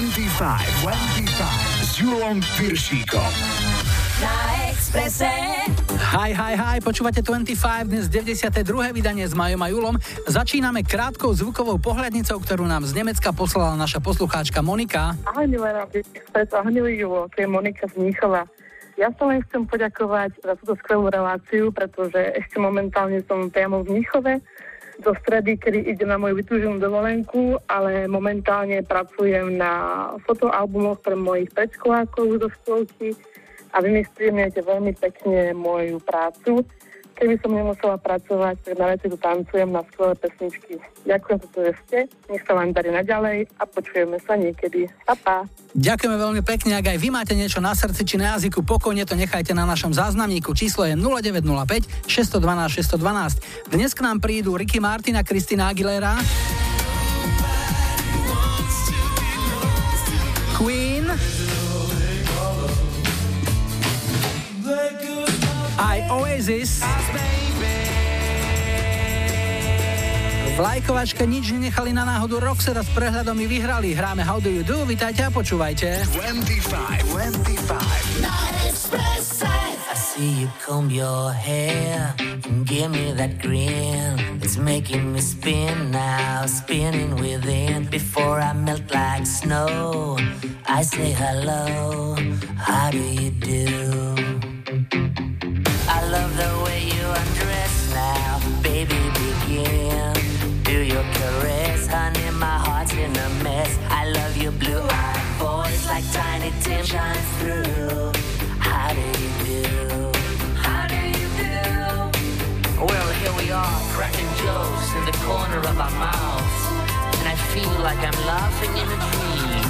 25, 25 s Julom Piršíkom. Na Expresse. Hi, hi, hi, počúvate 25, dnes 92. vydanie s Majom a Julom. Začíname krátkou zvukovou pohľadnicou, ktorú nám z Nemecka poslala naša poslucháčka Monika. Ahoj, milé Rádio Express, ahoj, milý Julo, to je Monika z Mníchova. Ja sa len chcem poďakovať za túto skvelú reláciu, pretože ešte momentálne som priamo v Mníchove, do stredy, kedy ide na moju vytúženú dovolenku, ale momentálne pracujem na fotoalbumoch pre mojich predškolákov zo školky a vy mi spríjemňujete veľmi pekne moju prácu. Keby som nemusela pracovať, tak na tu tancujem na skvelé pesničky. Ďakujem že ste, nech sa vám darí naďalej a počujeme sa niekedy. Pa, pa. Ďakujeme veľmi pekne, ak aj vy máte niečo na srdci či na jazyku, pokojne to nechajte na našom záznamníku. Číslo je 0905 612 612. Dnes k nám prídu Ricky Martin a Kristina Aguilera. Queen. Aj Oasis. V lajkovačke nič nenechali na náhodu Roxeda s prehľadom i vyhrali. Hráme How Do You Do, vítajte a počúvajte. 25, 25. Na Expresse. I see you comb your hair and give me that grin. It's making me spin now, spinning within. Before I melt like snow, I say hello. How do you do? The way you undress now, baby. Begin. Do your caress, honey. My heart's in a mess. I love your blue-eyed voice like tiny Tim shines through. How do you do? How do you do? Well, here we are, cracking jokes in the corner of our mouths, and I feel like I'm laughing in a dream.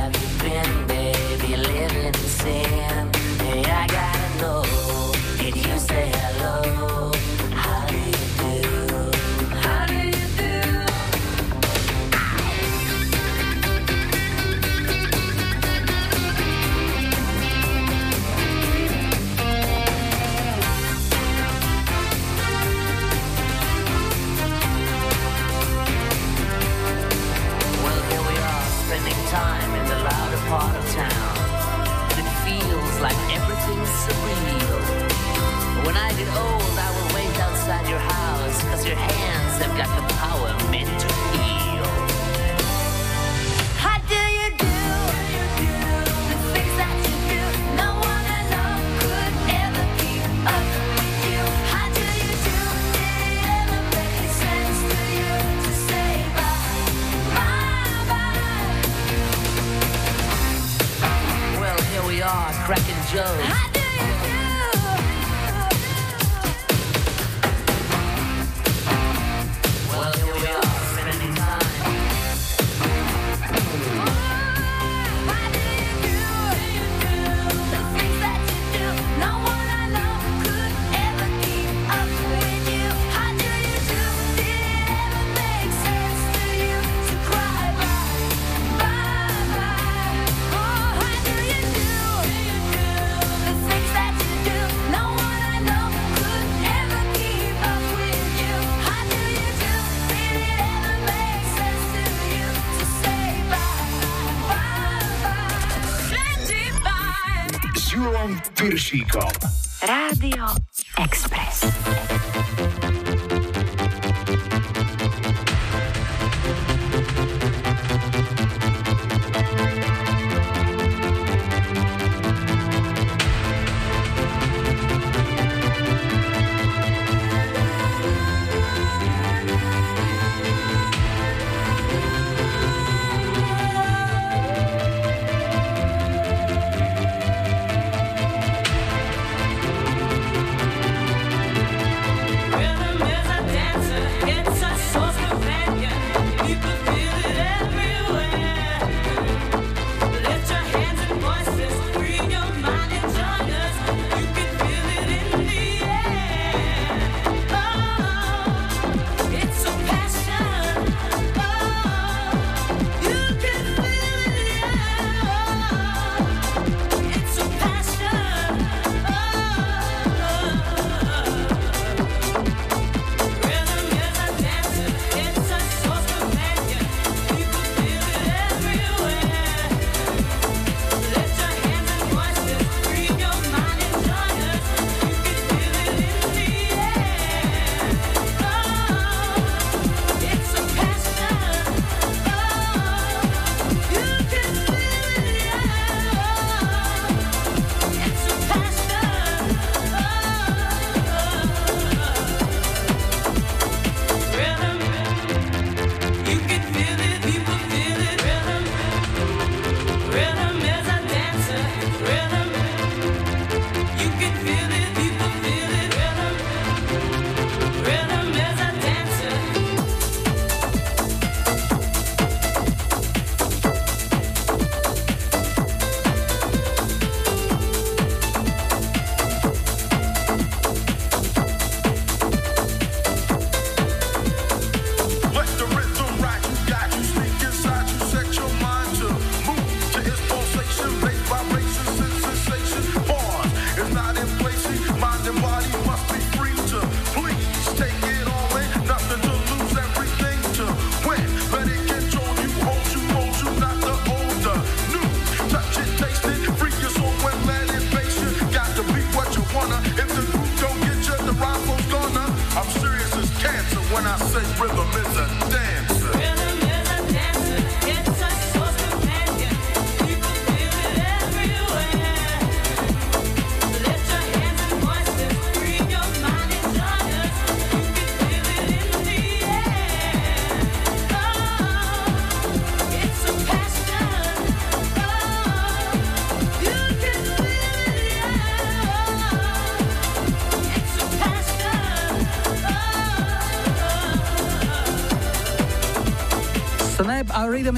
see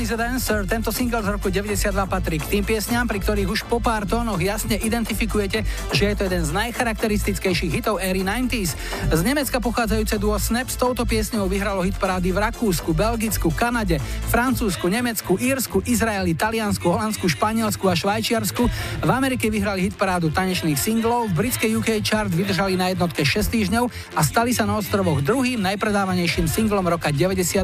Rhythm is Dancer, tento single z roku 92 patrí k tým piesňam, pri ktorých už po pár tónoch jasne identifikujete, že je to jeden z najcharakteristickejších hitov éry 90s. Z Nemecka pochádzajúce duo Snap s touto piesňou vyhralo hit parády v Rakúsku, Belgicku, Kanade, Francúzsku, Nemecku, Írsku, Izraeli, Taliansku, Holandsku, Španielsku a Švajčiarsku. V Amerike vyhrali hit parádu tanečných singlov, v britskej UK chart vydržali na jednotke 6 týždňov a stali sa na ostrovoch druhým najpredávanejším singlom roka 92.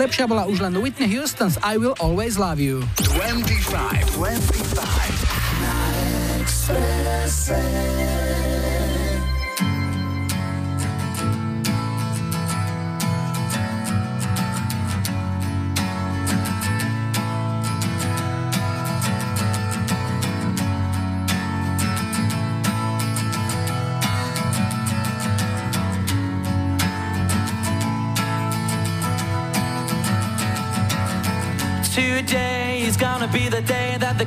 Lepšia bola už len Whitney Houston's Will Always Love You. 25, 25.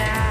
now.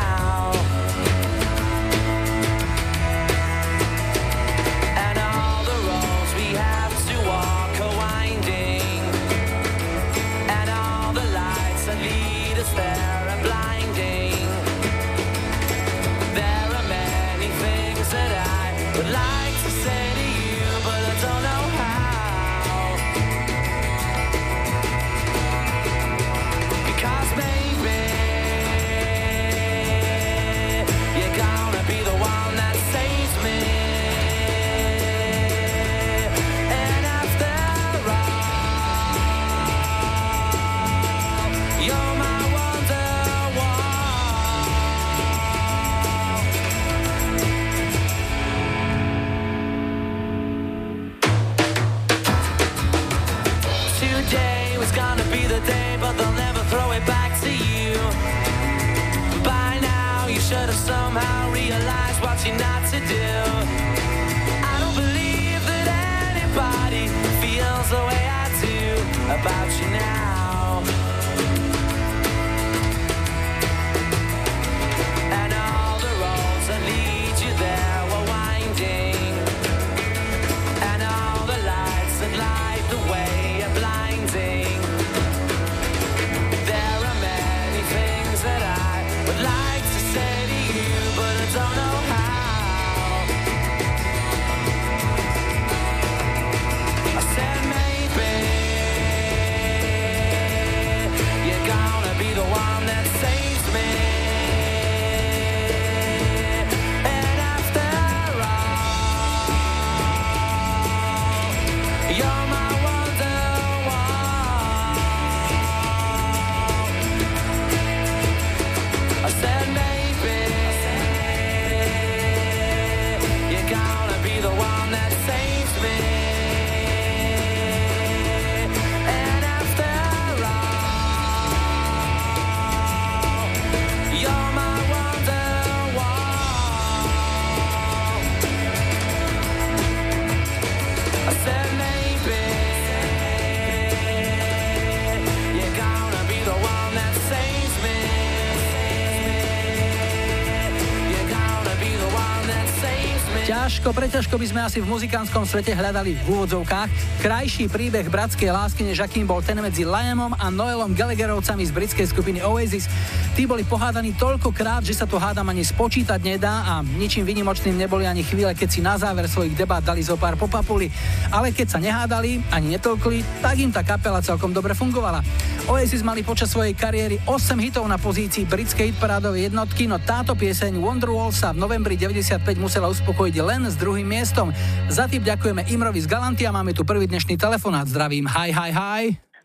Ťažko, preťažko by sme asi v muzikánskom svete hľadali v úvodzovkách krajší príbeh bratskej lásky, než akým bol ten medzi Liamom a Noelom Gallagherovcami z britskej skupiny Oasis. Tí boli pohádaní toľkokrát, že sa to hádam ani spočítať nedá a ničím vynimočným neboli ani chvíle, keď si na záver svojich debát dali zo pár popapuli. Ale keď sa nehádali, ani netolkli, tak im tá kapela celkom dobre fungovala. Oasis mali počas svojej kariéry 8 hitov na pozícii britskej hitparádovej jednotky, no táto pieseň Wonderwall sa v novembri 95 musela uspokojiť len s druhým miestom. Za tým ďakujeme Imrovi z Galanty a máme tu prvý dnešný telefonát. Zdravím, hi, hi, hi.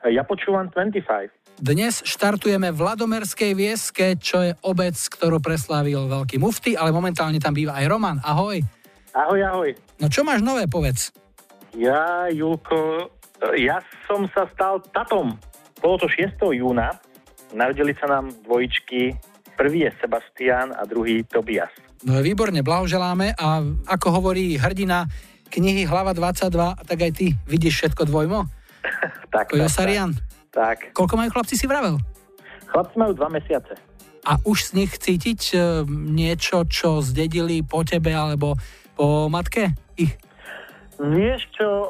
Ja počúvam 25. Dnes štartujeme v Ladomerskej Vieske, čo je obec, ktorú preslávil veľký mufty, ale momentálne tam býva aj Roman. Ahoj. Ahoj, ahoj. No čo máš nové, povedz? Ja, Julko, ja som sa stal tatom. Bolo to 6. júna. Narodili sa nám dvojičky. Prvý je Sebastian a druhý Tobias. No výborne, blahoželáme a ako hovorí hrdina knihy Hlava 22, tak aj ty vidíš všetko dvojmo? tak, Kojo Sarian. Tak. Koľko majú chlapci si vravel? Chlapci majú dva mesiace. A už z nich cítiť e, niečo, čo zdedili po tebe alebo po matke ich? Vieš čo, e,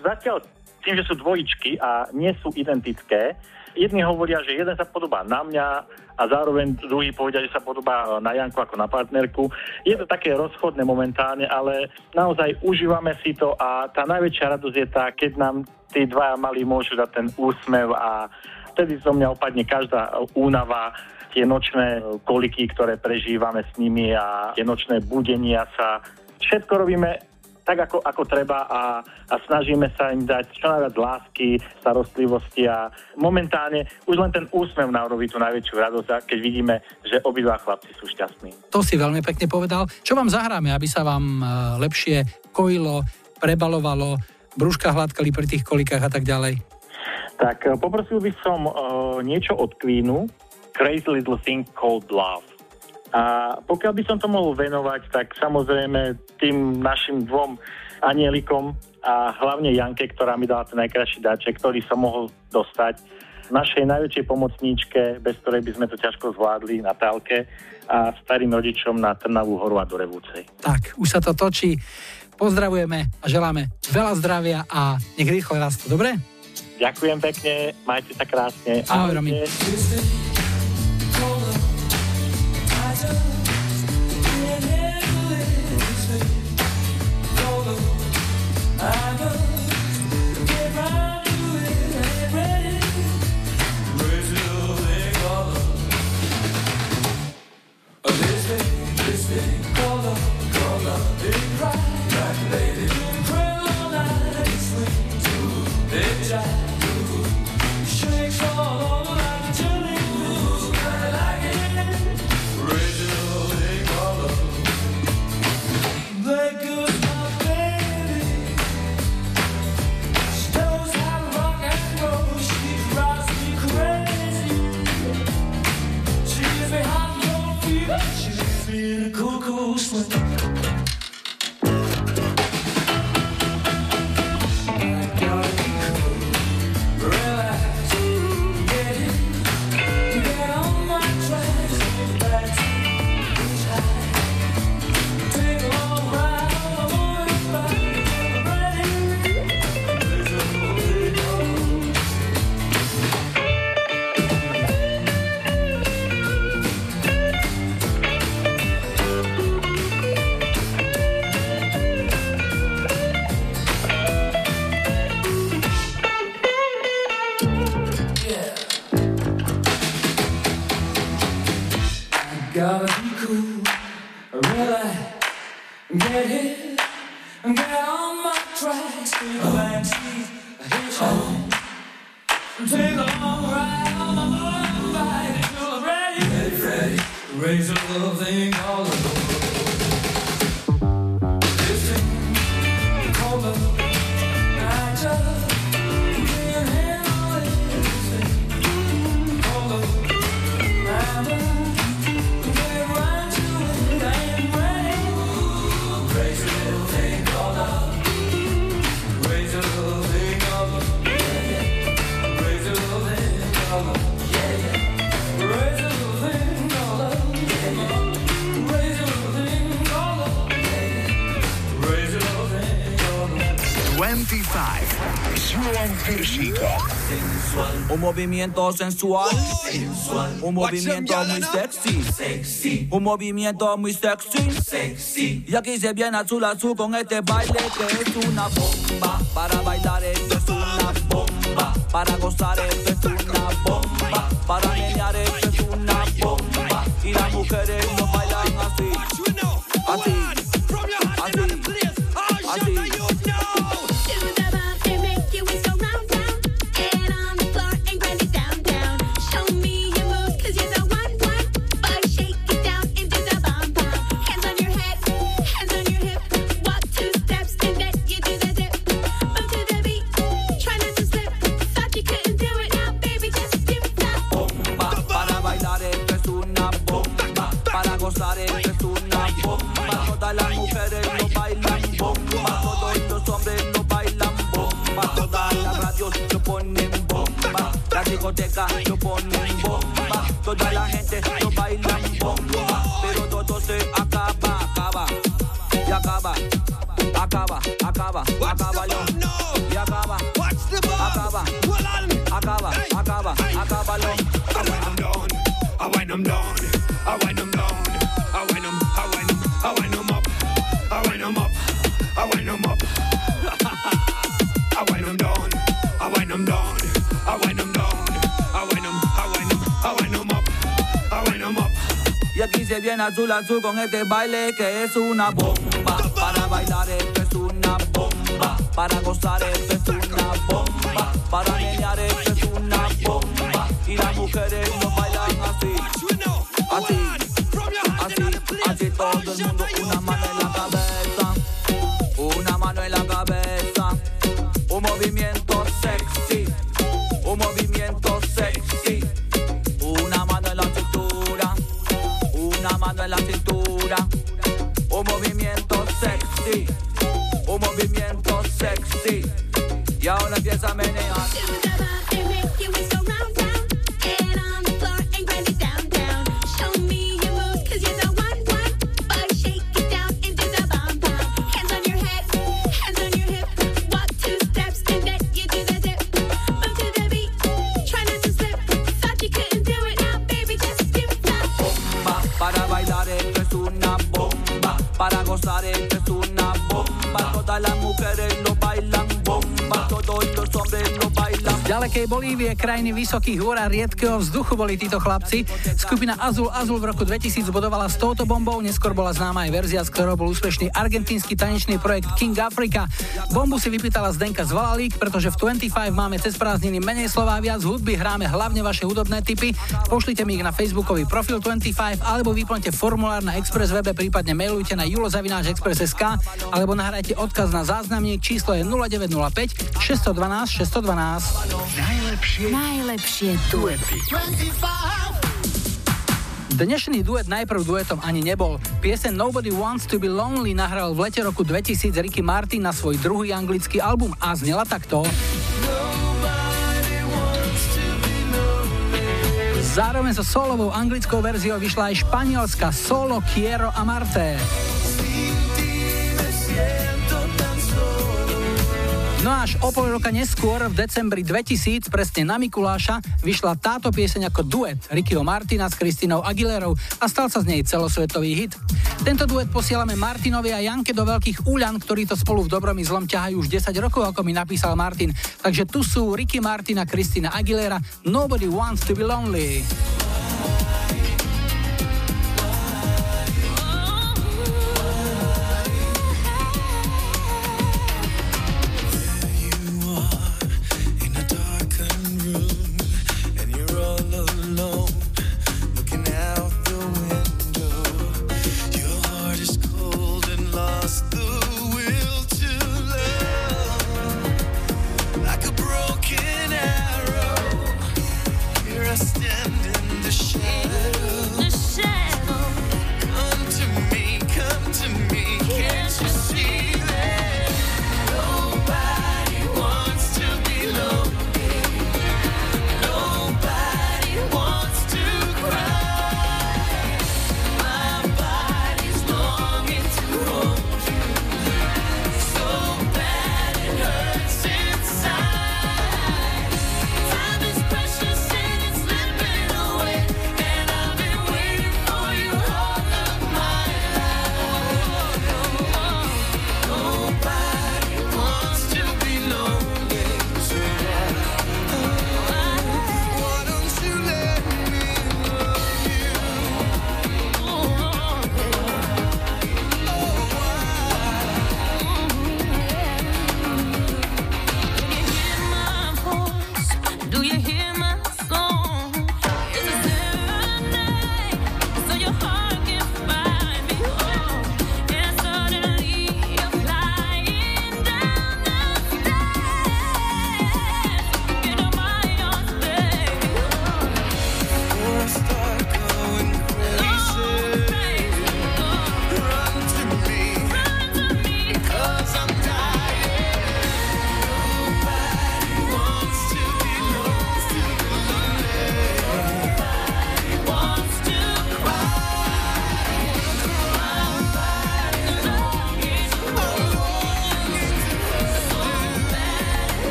zatiaľ tým, že sú dvojičky a nie sú identické, jedni hovoria, že jeden sa podobá na mňa a zároveň druhý povedia, že sa podobá na Janku ako na partnerku. Je to také rozchodné momentálne, ale naozaj užívame si to a tá najväčšia radosť je tá, keď nám tí dvaja mali môžu dať ten úsmev a vtedy zo mňa opadne každá únava, tie nočné koliky, ktoré prežívame s nimi a tie nočné budenia sa. Všetko robíme tak, ako, ako treba a, a snažíme sa im dať čo najviac lásky, starostlivosti a momentálne už len ten úsmev nám robí tú najväčšiu radosť, keď vidíme, že obidva chlapci sú šťastní. To si veľmi pekne povedal. Čo vám zahráme, aby sa vám e, lepšie kojilo, prebalovalo, brúška hladkali pri tých kolikách a tak ďalej? Tak e, poprosil by som uh, niečo od Queenu, Crazy Little Thing Called Love. A pokiaľ by som to mohol venovať, tak samozrejme tým našim dvom anielikom a hlavne Janke, ktorá mi dala ten najkrajší dáček, ktorý som mohol dostať, našej najväčšej pomocníčke, bez ktorej by sme to ťažko zvládli, Natálke a starým rodičom na Trnavú horu a do Revúcej. Tak, už sa to točí. Pozdravujeme a želáme veľa zdravia a nech rýchlo rastú, dobre? Ďakujem pekne, majte sa krásne. Ahoj, Romy. Podcast. cuckoo's movimiento sensual, un movimiento muy sexy, un movimiento muy sexy. Y aquí se viene azul azul con este baile que es una bomba. Para bailar esto es una bomba, para gozar esto azul azul con este baile que es una bomba. Para bailar esto es una bomba. Para gozar esto es una bomba. Para menear esto es una bomba. Y las mujeres no Z ďalekej Bolívie, krajiny vysokých hôr a riedkeho vzduchu boli títo chlapci. Skupina Azul Azul v roku 2000 bodovala s touto bombou, neskôr bola známa aj verzia, z ktorého bol úspešný argentínsky tanečný projekt King Africa. Bombu si vypýtala Zdenka z Valalík, pretože v 25 máme cez prázdniny menej slova a viac hudby, hráme hlavne vaše hudobné tipy. Pošlite mi ich na facebookový profil 25 alebo vyplňte formulár na Express webe, prípadne mailujte na julozavináčexpress.sk alebo nahrajte odkaz na záznamník, číslo je 0905 612 612. Najlepšie, Najlepšie duety. Dnešný duet najprv duetom ani nebol. Piesen Nobody Wants to be Lonely nahral v lete roku 2000 Ricky Martin na svoj druhý anglický album a znela takto. Zároveň so solovou anglickou verziou vyšla aj španielská Solo Quiero Amarte. No až o pol roka neskôr, v decembri 2000, presne na Mikuláša, vyšla táto pieseň ako duet Rickyho Martina s Kristinou Aguilerou a stal sa z nej celosvetový hit. Tento duet posielame Martinovi a Janke do veľkých úľan, ktorí to spolu v dobrom zlom ťahajú už 10 rokov, ako mi napísal Martin. Takže tu sú Ricky Martin a Kristina Aguilera Nobody Wants to be Lonely.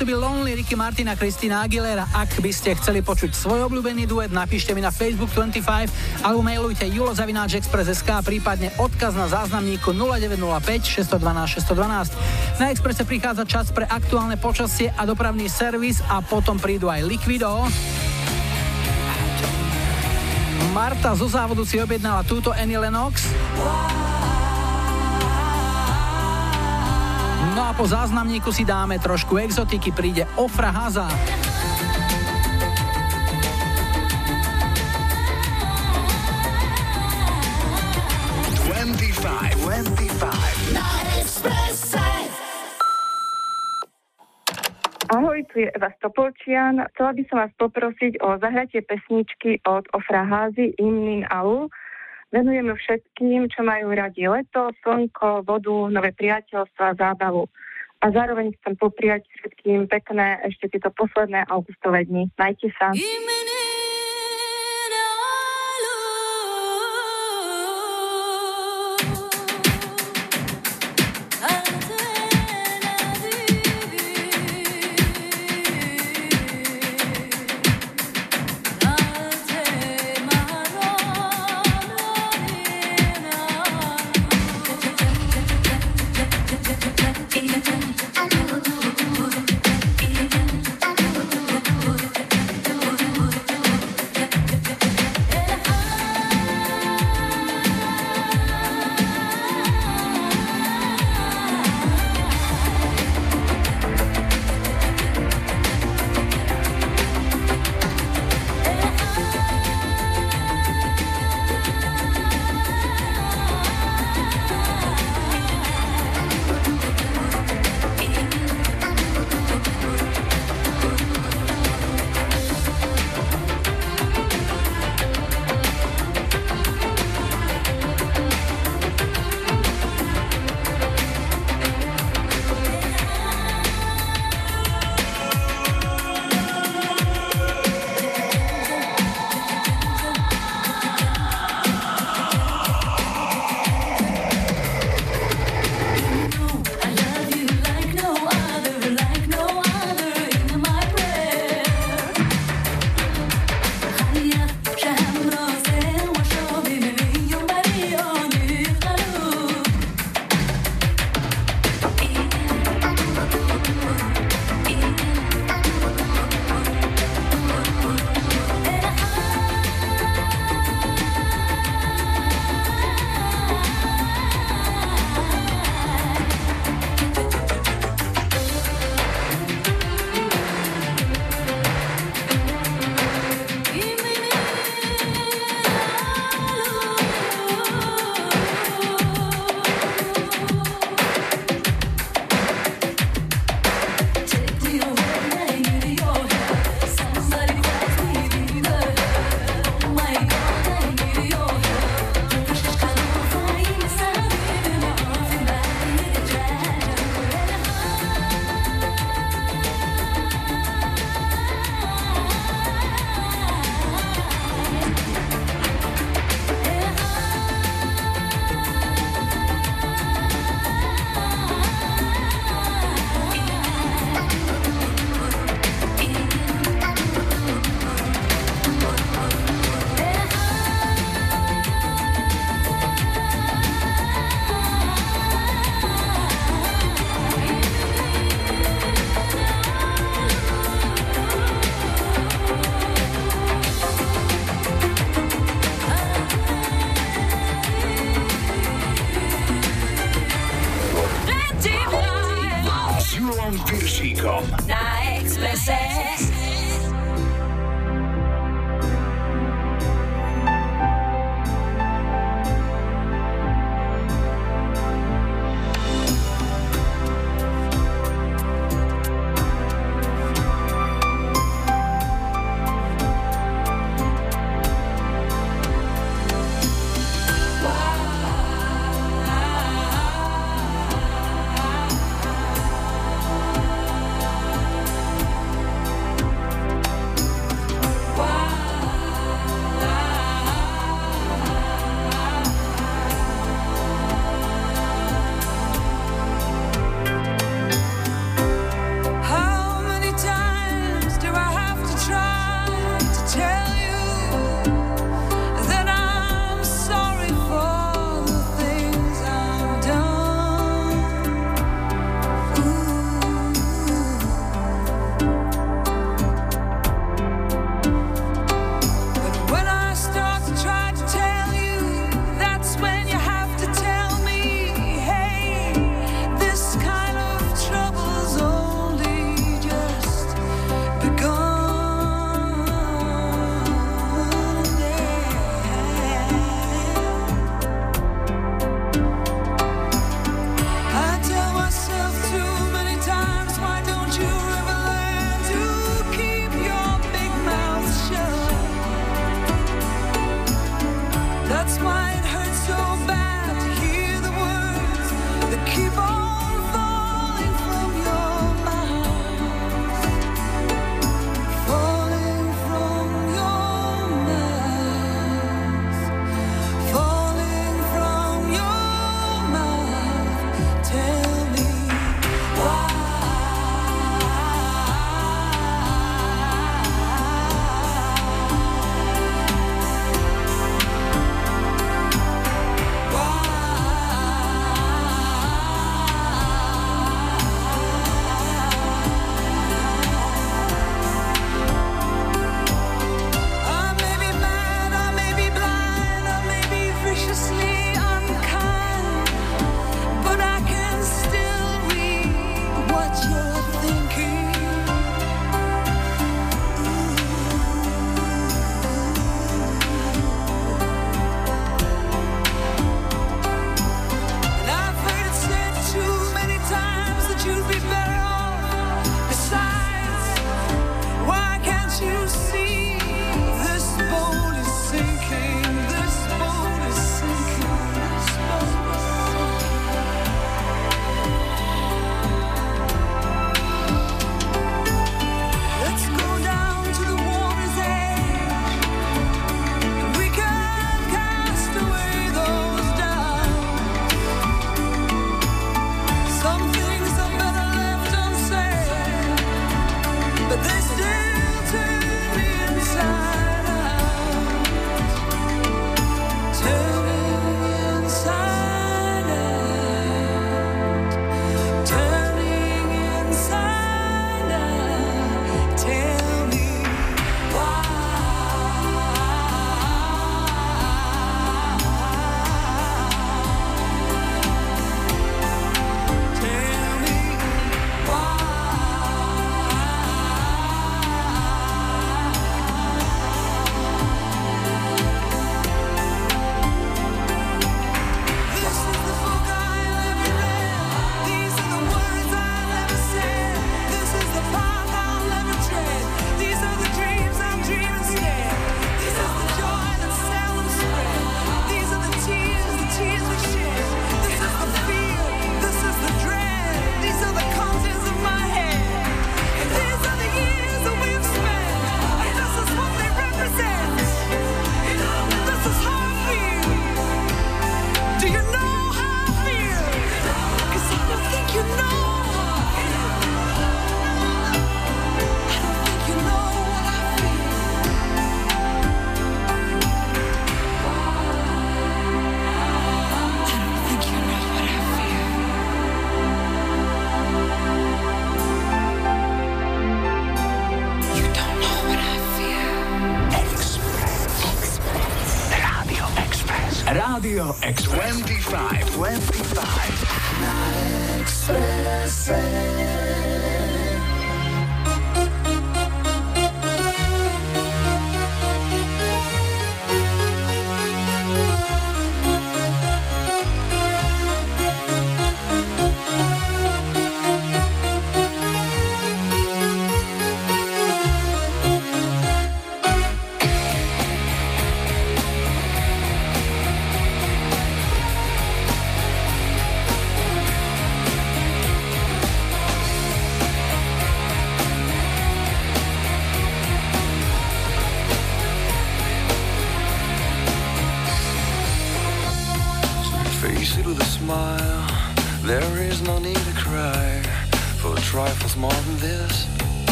To be Lonely Ricky Martina Kristina Aguilera. Ak by ste chceli počuť svoj obľúbený duet, napíšte mi na Facebook 25 alebo mailujte julozavináčexpress.sk prípadne odkaz na záznamníku 0905 612 612. Na Expresse prichádza čas pre aktuálne počasie a dopravný servis a potom prídu aj Liquido. Marta zo závodu si objednala túto Annie Lennox. Po záznamníku si dáme trošku exotiky, príde Ofra Haza. Ahoj, tu je Eva Stopolčian. Chcela by som vás poprosiť o zahratie pesničky od Ofra Házy Imnin Au. Venujem ju všetkým, čo majú radi leto, slnko, vodu, nové priateľstvo a zábavu. A zároveň chcem popriať všetkým pekné ešte tieto posledné augustové dni. Majte sa. Keep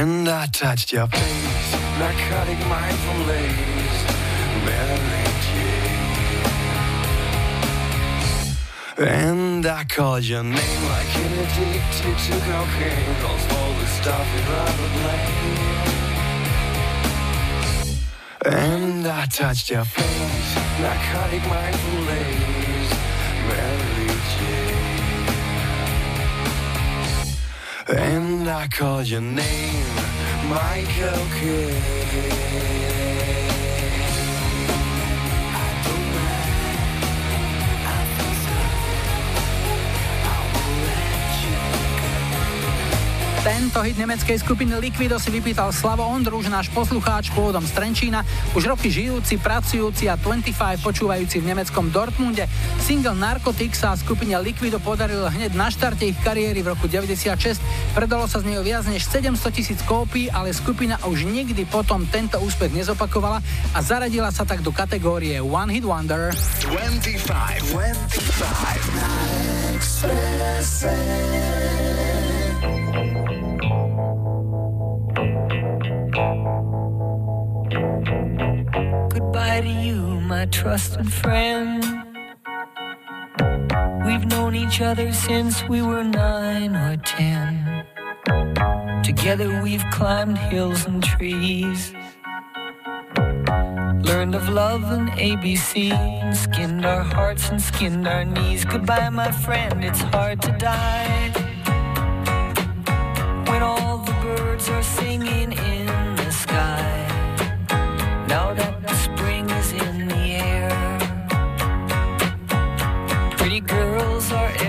And I touched your face, narcotic mind from lace, Jane. And I called your name like an addicted to cocaine, calls all the stuff in rubber blame. And I touched your face, narcotic mind from lace, Jane. And I call your name, Michael Kidd. Tento hit nemeckej skupiny Liquido si vypýtal Slavo Ondruž, náš poslucháč pôvodom z Trenčína, už roky žijúci, pracujúci a 25 počúvajúci v nemeckom Dortmunde. Single Narcotics sa skupine Liquido podaril hneď na štarte ich kariéry v roku 96. Predalo sa z neho viac než 700 tisíc kópií, ale skupina už nikdy potom tento úspech nezopakovala a zaradila sa tak do kategórie One Hit Wonder. 25, 25. My trusted friend. We've known each other since we were nine or ten. Together we've climbed hills and trees. Learned of love and ABC, skinned our hearts and skinned our knees. Goodbye, my friend, it's hard to die.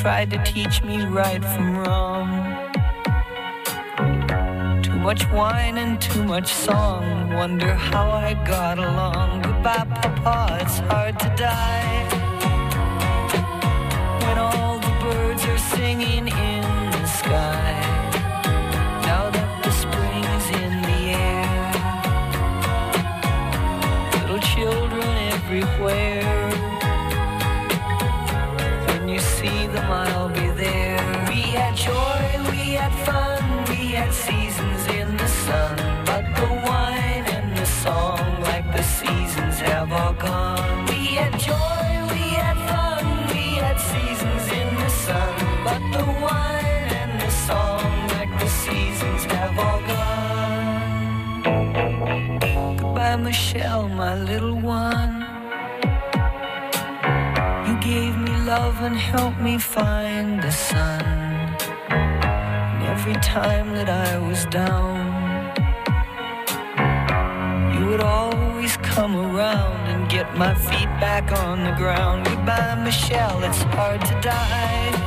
Tried to teach me right from wrong. Too much wine and too much song. Wonder how I got along. Goodbye, Papa, it's hard to die. When all the birds are singing in the sky. Seasons in the sun. But the wine and the song, like the seasons, have all gone. We had joy, we had fun, we had seasons in the sun. But the wine and the song, like the seasons, have all gone. Goodbye, Michelle, my little one. You gave me love and helped me find the sun. Every time that I was down, you would always come around and get my feet back on the ground. Goodbye, Michelle, it's hard to die.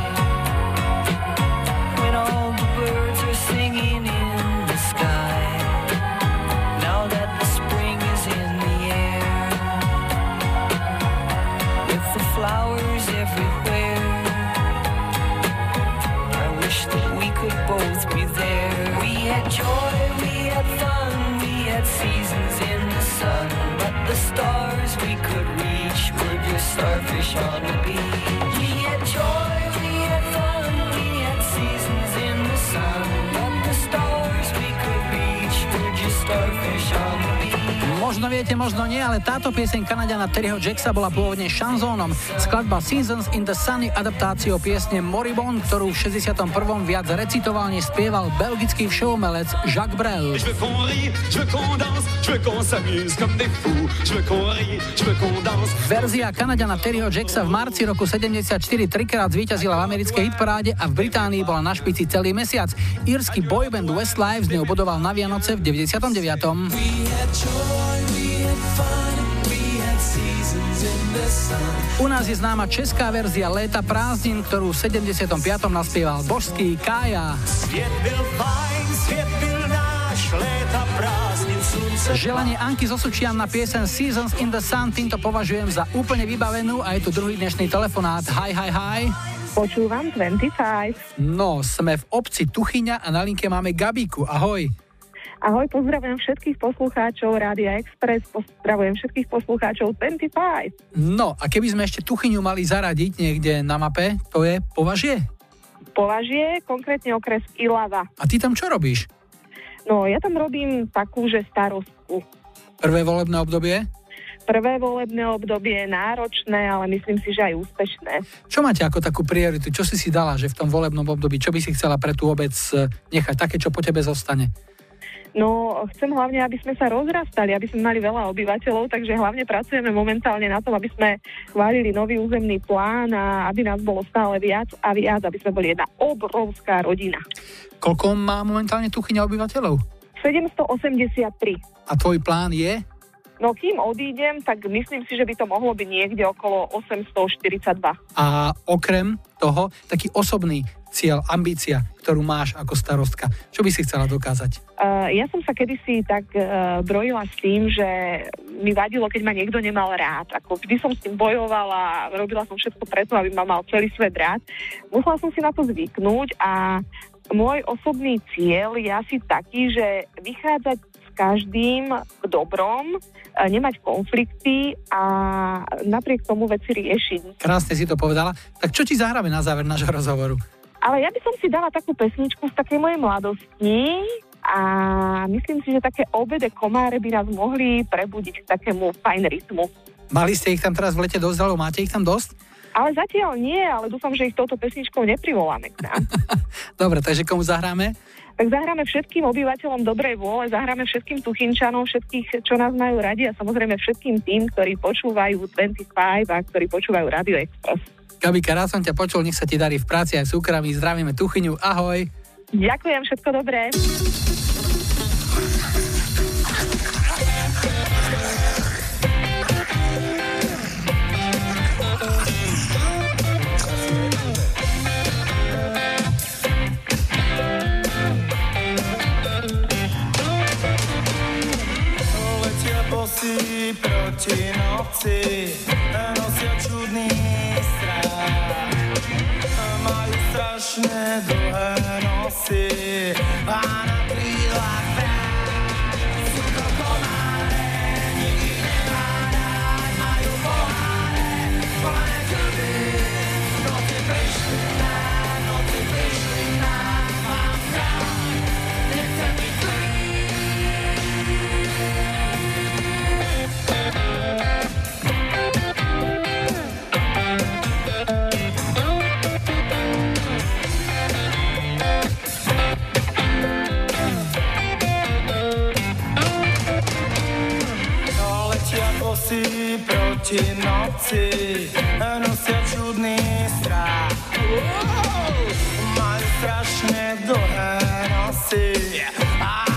Starfish on the beach. We had joy, we had fun, we had seasons in the sun. But the stars we could reach were just starfish on the. Možno viete, možno nie, ale táto pieseň Kanadiana Terryho Jacksa bola pôvodne šanzónom. Skladba Seasons in the Sun je adaptáciou piesne Moribond, ktorú v 61. viac recitoval, spieval belgický všeumelec Jacques Brel. Je veux je veux qu'on s'amuse comme des fous. Je veux qu'on rie, je veux qu'on danse. Verzia Kanadiana Terryho Jacksa v marci roku 74 trikrát zvíťazila v americkej hitparáde a v Británii bola na špici celý mesiac. Írsky boyband Westlife z ňou bodoval na Vianoce v 99. U nás je známa česká verzia Léta prázdnin, ktorú v 75. naspieval božský Kája. Svět byl fajn, svět byl náš, léta prázdnin. Želanie Anky Zosučian na piesen Seasons in the Sun týmto považujem za úplne vybavenú a je tu druhý dnešný telefonát. Hi, hi, hi. Počúvam 25. No, sme v obci Tuchyňa a na linke máme Gabíku. Ahoj. Ahoj, pozdravujem všetkých poslucháčov Rádia Express, pozdravujem všetkých poslucháčov 25. No, a keby sme ešte Tuchyňu mali zaradiť niekde na mape, to je Považie. Považie, konkrétne okres Ilava. A ty tam čo robíš? No, ja tam robím takú, že starostku. Prvé volebné obdobie? Prvé volebné obdobie je náročné, ale myslím si, že aj úspešné. Čo máte ako takú prioritu? Čo si si dala, že v tom volebnom období, čo by si chcela pre tú obec eh, nechať, také, čo po tebe zostane? No, chcem hlavne, aby sme sa rozrastali, aby sme mali veľa obyvateľov, takže hlavne pracujeme momentálne na tom, aby sme schválili nový územný plán a aby nás bolo stále viac a viac, aby sme boli jedna obrovská rodina. Koľko má momentálne Tuchyňa obyvateľov? 783. A tvoj plán je? No kým odídem, tak myslím si, že by to mohlo byť niekde okolo 842. A okrem toho, taký osobný cieľ, ambícia, ktorú máš ako starostka. Čo by si chcela dokázať? Uh, ja som sa kedysi tak uh, brojila s tým, že mi vadilo, keď ma niekto nemal rád. Ako vždy som s tým bojovala, robila som všetko preto, aby ma mal celý svet rád. Musela som si na to zvyknúť a môj osobný cieľ je asi taký, že vychádzať s každým v dobrom, uh, nemať konflikty a napriek tomu veci riešiť. Krásne si to povedala. Tak čo ti zahráme na záver nášho rozhovoru? Ale ja by som si dala takú pesničku z takej mojej mladosti a myslím si, že také obede komáre by nás mohli prebudiť k takému fajn rytmu. Mali ste ich tam teraz v lete dosť, alebo máte ich tam dosť? Ale zatiaľ nie, ale dúfam, že ich touto pesničkou neprivoláme k nám. Dobre, takže komu zahráme? Tak zahráme všetkým obyvateľom dobrej vôle, zahráme všetkým tuchinčanom, všetkých, čo nás majú radi a samozrejme všetkým tým, ktorí počúvajú 25 a ktorí počúvajú Radio Express. Gabika, rád som ťa počul, nech sa ti darí v práci aj v súkromí. Zdravíme Tuchyňu, ahoj. Ďakujem, všetko dobré. Bosí proti noci, nosia čudný strach. Majú strašne dlhé nosy a na Bosí proti noci, nosia čudný strach. Majú strašne dlhé nosy a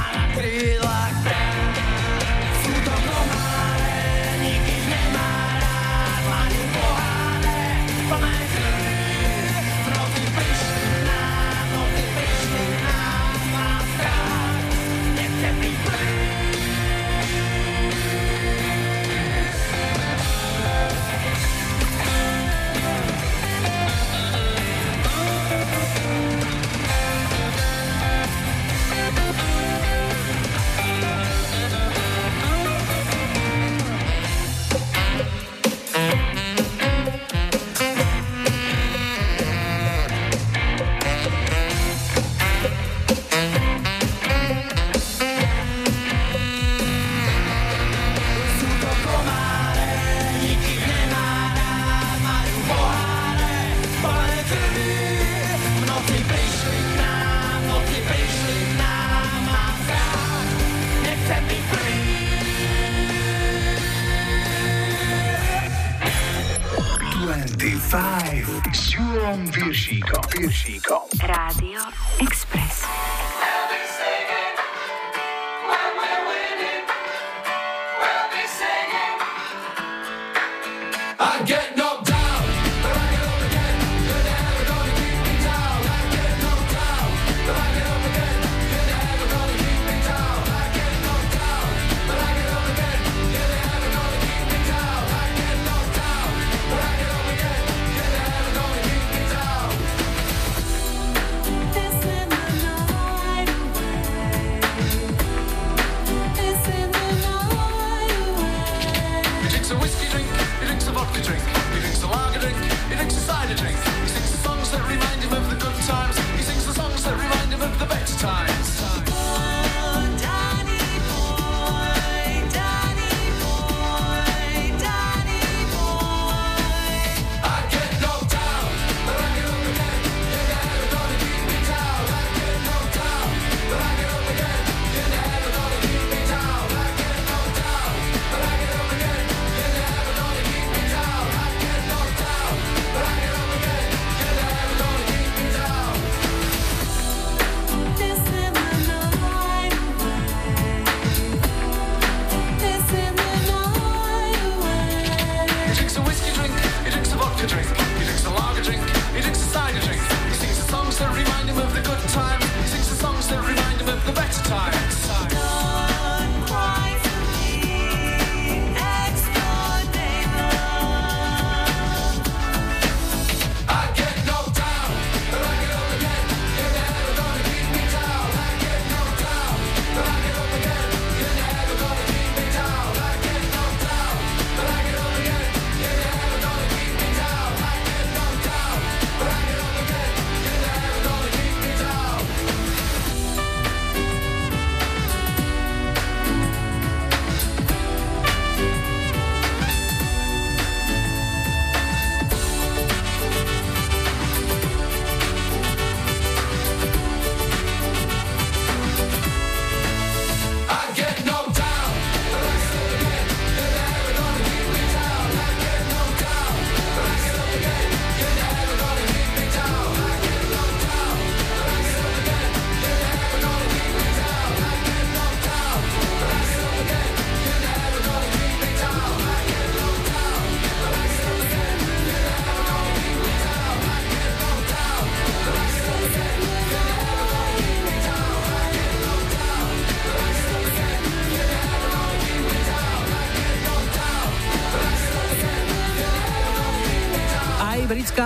Júlom Viršíkom. Viršíkom. Rádio Express.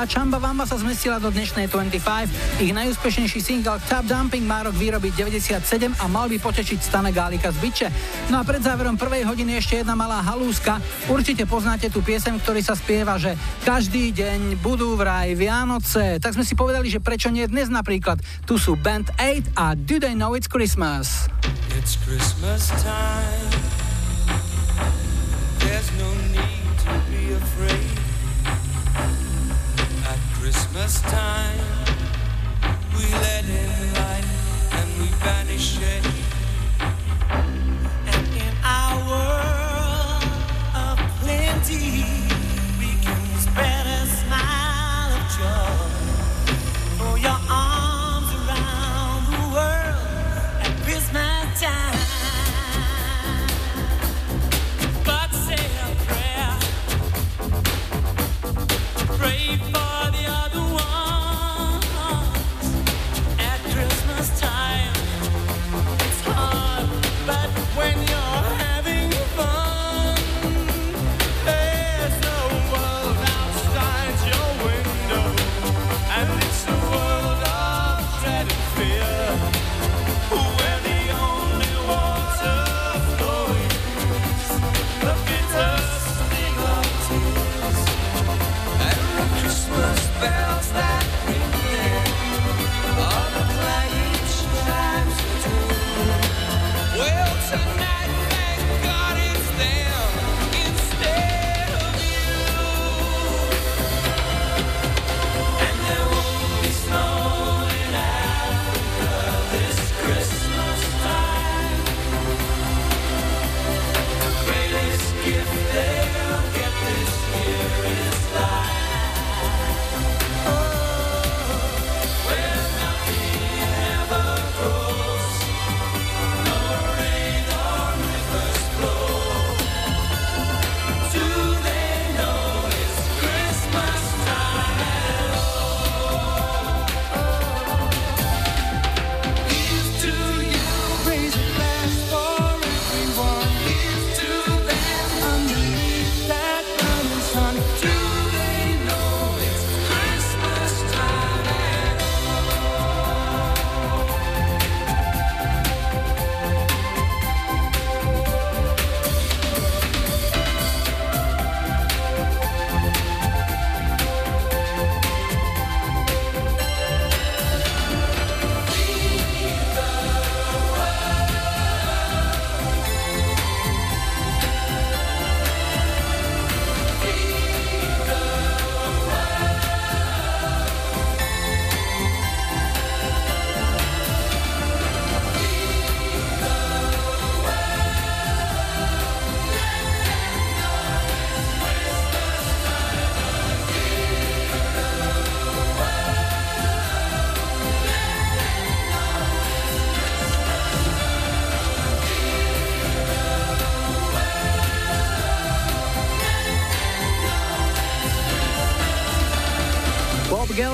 Česká Čambavamba sa zmestila do dnešnej 25. Ich najúspešnejší single Tap Dumping má rok vyrobiť 97 a mal by potešiť Stane Gálika z Biče. No a pred záverom prvej hodiny ešte jedna malá halúska. Určite poznáte tú piesem, ktorý sa spieva, že každý deň budú vraj Vianoce. Tak sme si povedali, že prečo nie dnes napríklad. Tu sú Band 8 a Do They Know It's Christmas? It's Christmas time.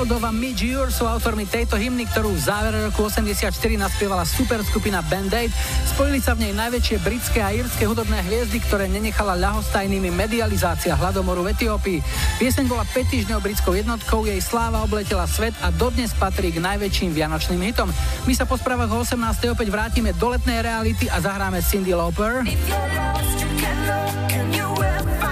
Bob Geldov a Midge Ure sú autormi tejto hymny, ktorú v závere roku 84 naspievala super skupina Band Aid. Spojili sa v nej najväčšie britské a írske hudobné hviezdy, ktoré nenechala ľahostajnými medializácia hladomoru v Etiópii. Pieseň bola 5 týždňov britskou jednotkou, jej sláva obletela svet a dodnes patrí k najväčším vianočným hitom. My sa po správach o 18. opäť vrátime do letnej reality a zahráme Cindy Lauper. Manu Chao a Crazy Town. 25, 25.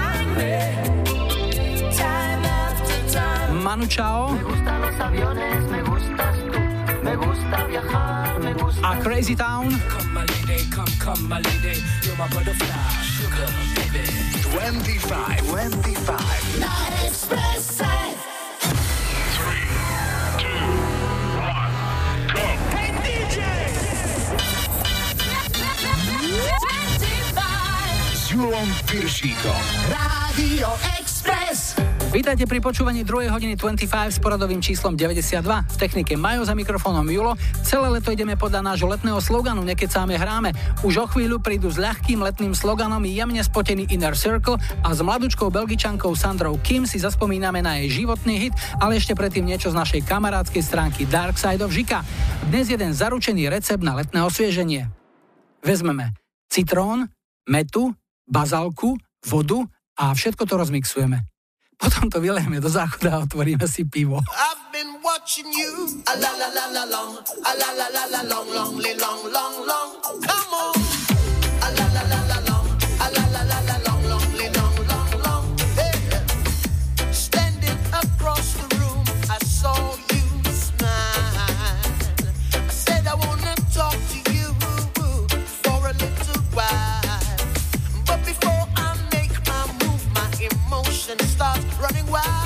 Na Expresse. Hey DJ! S Julom Piršíkom. Rádio Express. Vítajte pri počúvaní 2. hodiny 25 s poradovým číslom 92. V technike Majo za mikrofónom Julo. Celé leto ideme podľa nášho letného sloganu Nekecáme hráme. Už o chvíľu prídu s ľahkým letným sloganom jemne spotený Inner Circle a s mladučkou belgičankou Sandrou Kim si zaspomíname na jej životný hit, ale ešte predtým niečo z našej kamarádskej stránky Dark Side of Žika. Dnes jeden zaručený recept na letné osvieženie. Vezmeme citrón, metu, bazalku, vodu a všetko to rozmixujeme. Potom to vylejeme do záchoda a otvoríme si pivo. I've been watching you. A la la la la long. A la la la la long, long, long, long, long. Come on. A la la la la long. A la la long, long, long, long. Hey. Standing across the room, I saw you smile. I said I wanna talk to you for a little while. But before I make my move, my emotion starts running wild.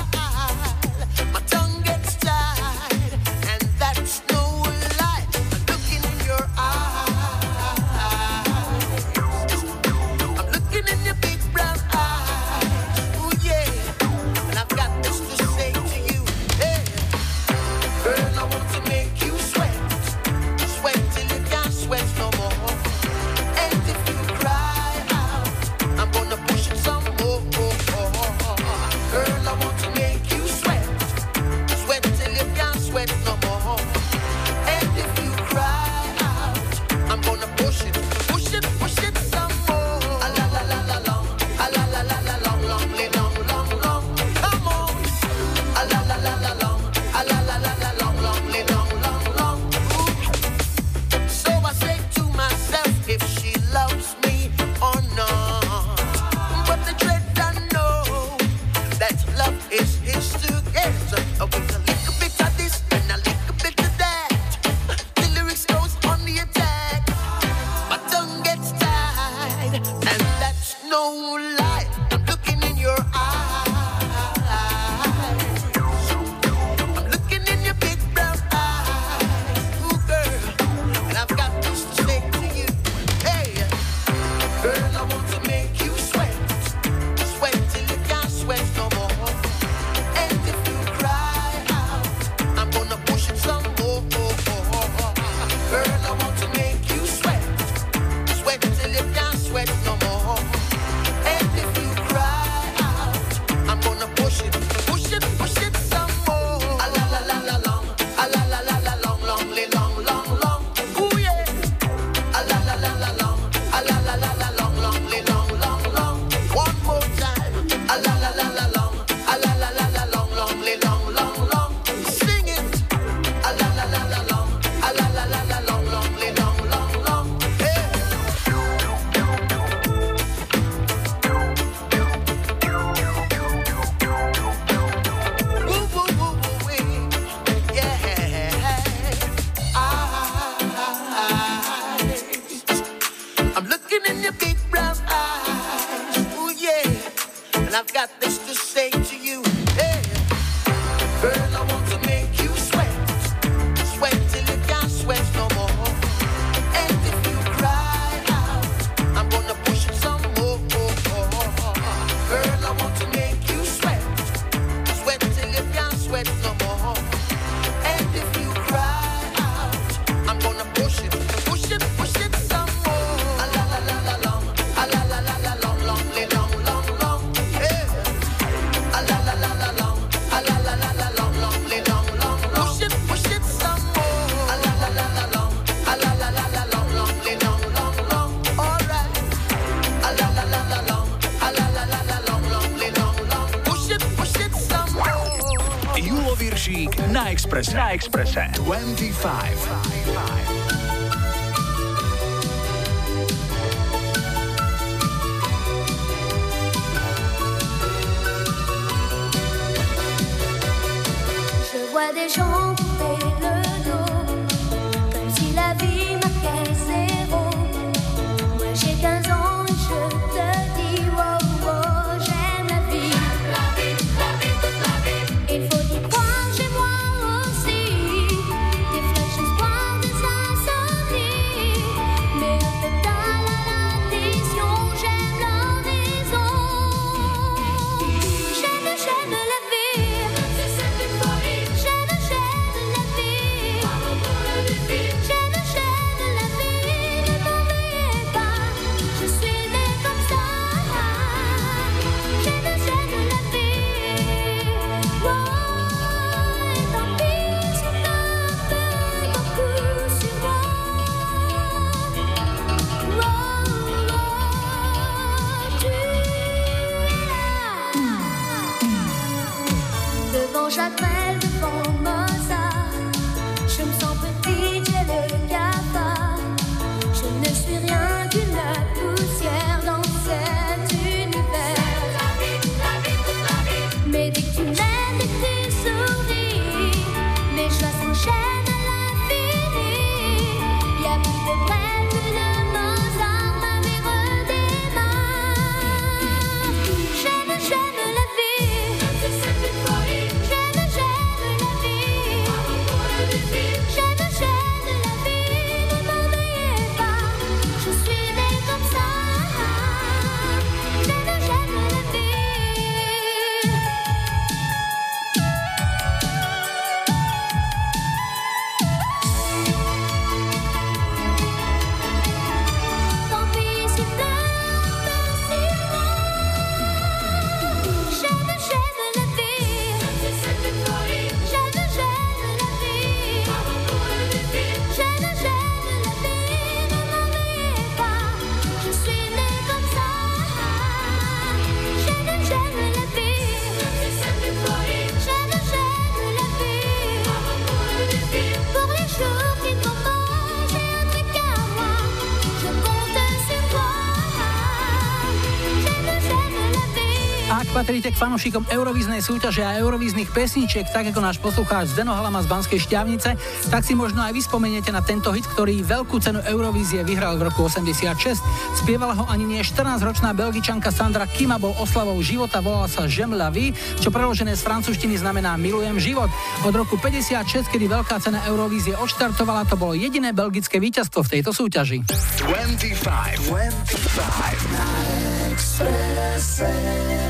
现。Fanúšikom Eurovíznej súťaže a Eurovíznych pesničiek, tak ako náš poslucháč Zdeno Halama z Banskej Šťavnice, tak si možno aj vy spomeniete na tento hit, ktorý veľkú cenu Eurovízie vyhral v roku 86. Spievala ho ani nie 14-ročná belgičanka Sandra Kima, bol oslavou života, volala sa J'aime la vie, čo preložené z francúzštiny znamená Milujem život. Od roku 56, kedy veľká cena Eurovízie odštartovala, to bolo jediné belgické víťazstvo v tejto súťaži. 25. 25. Come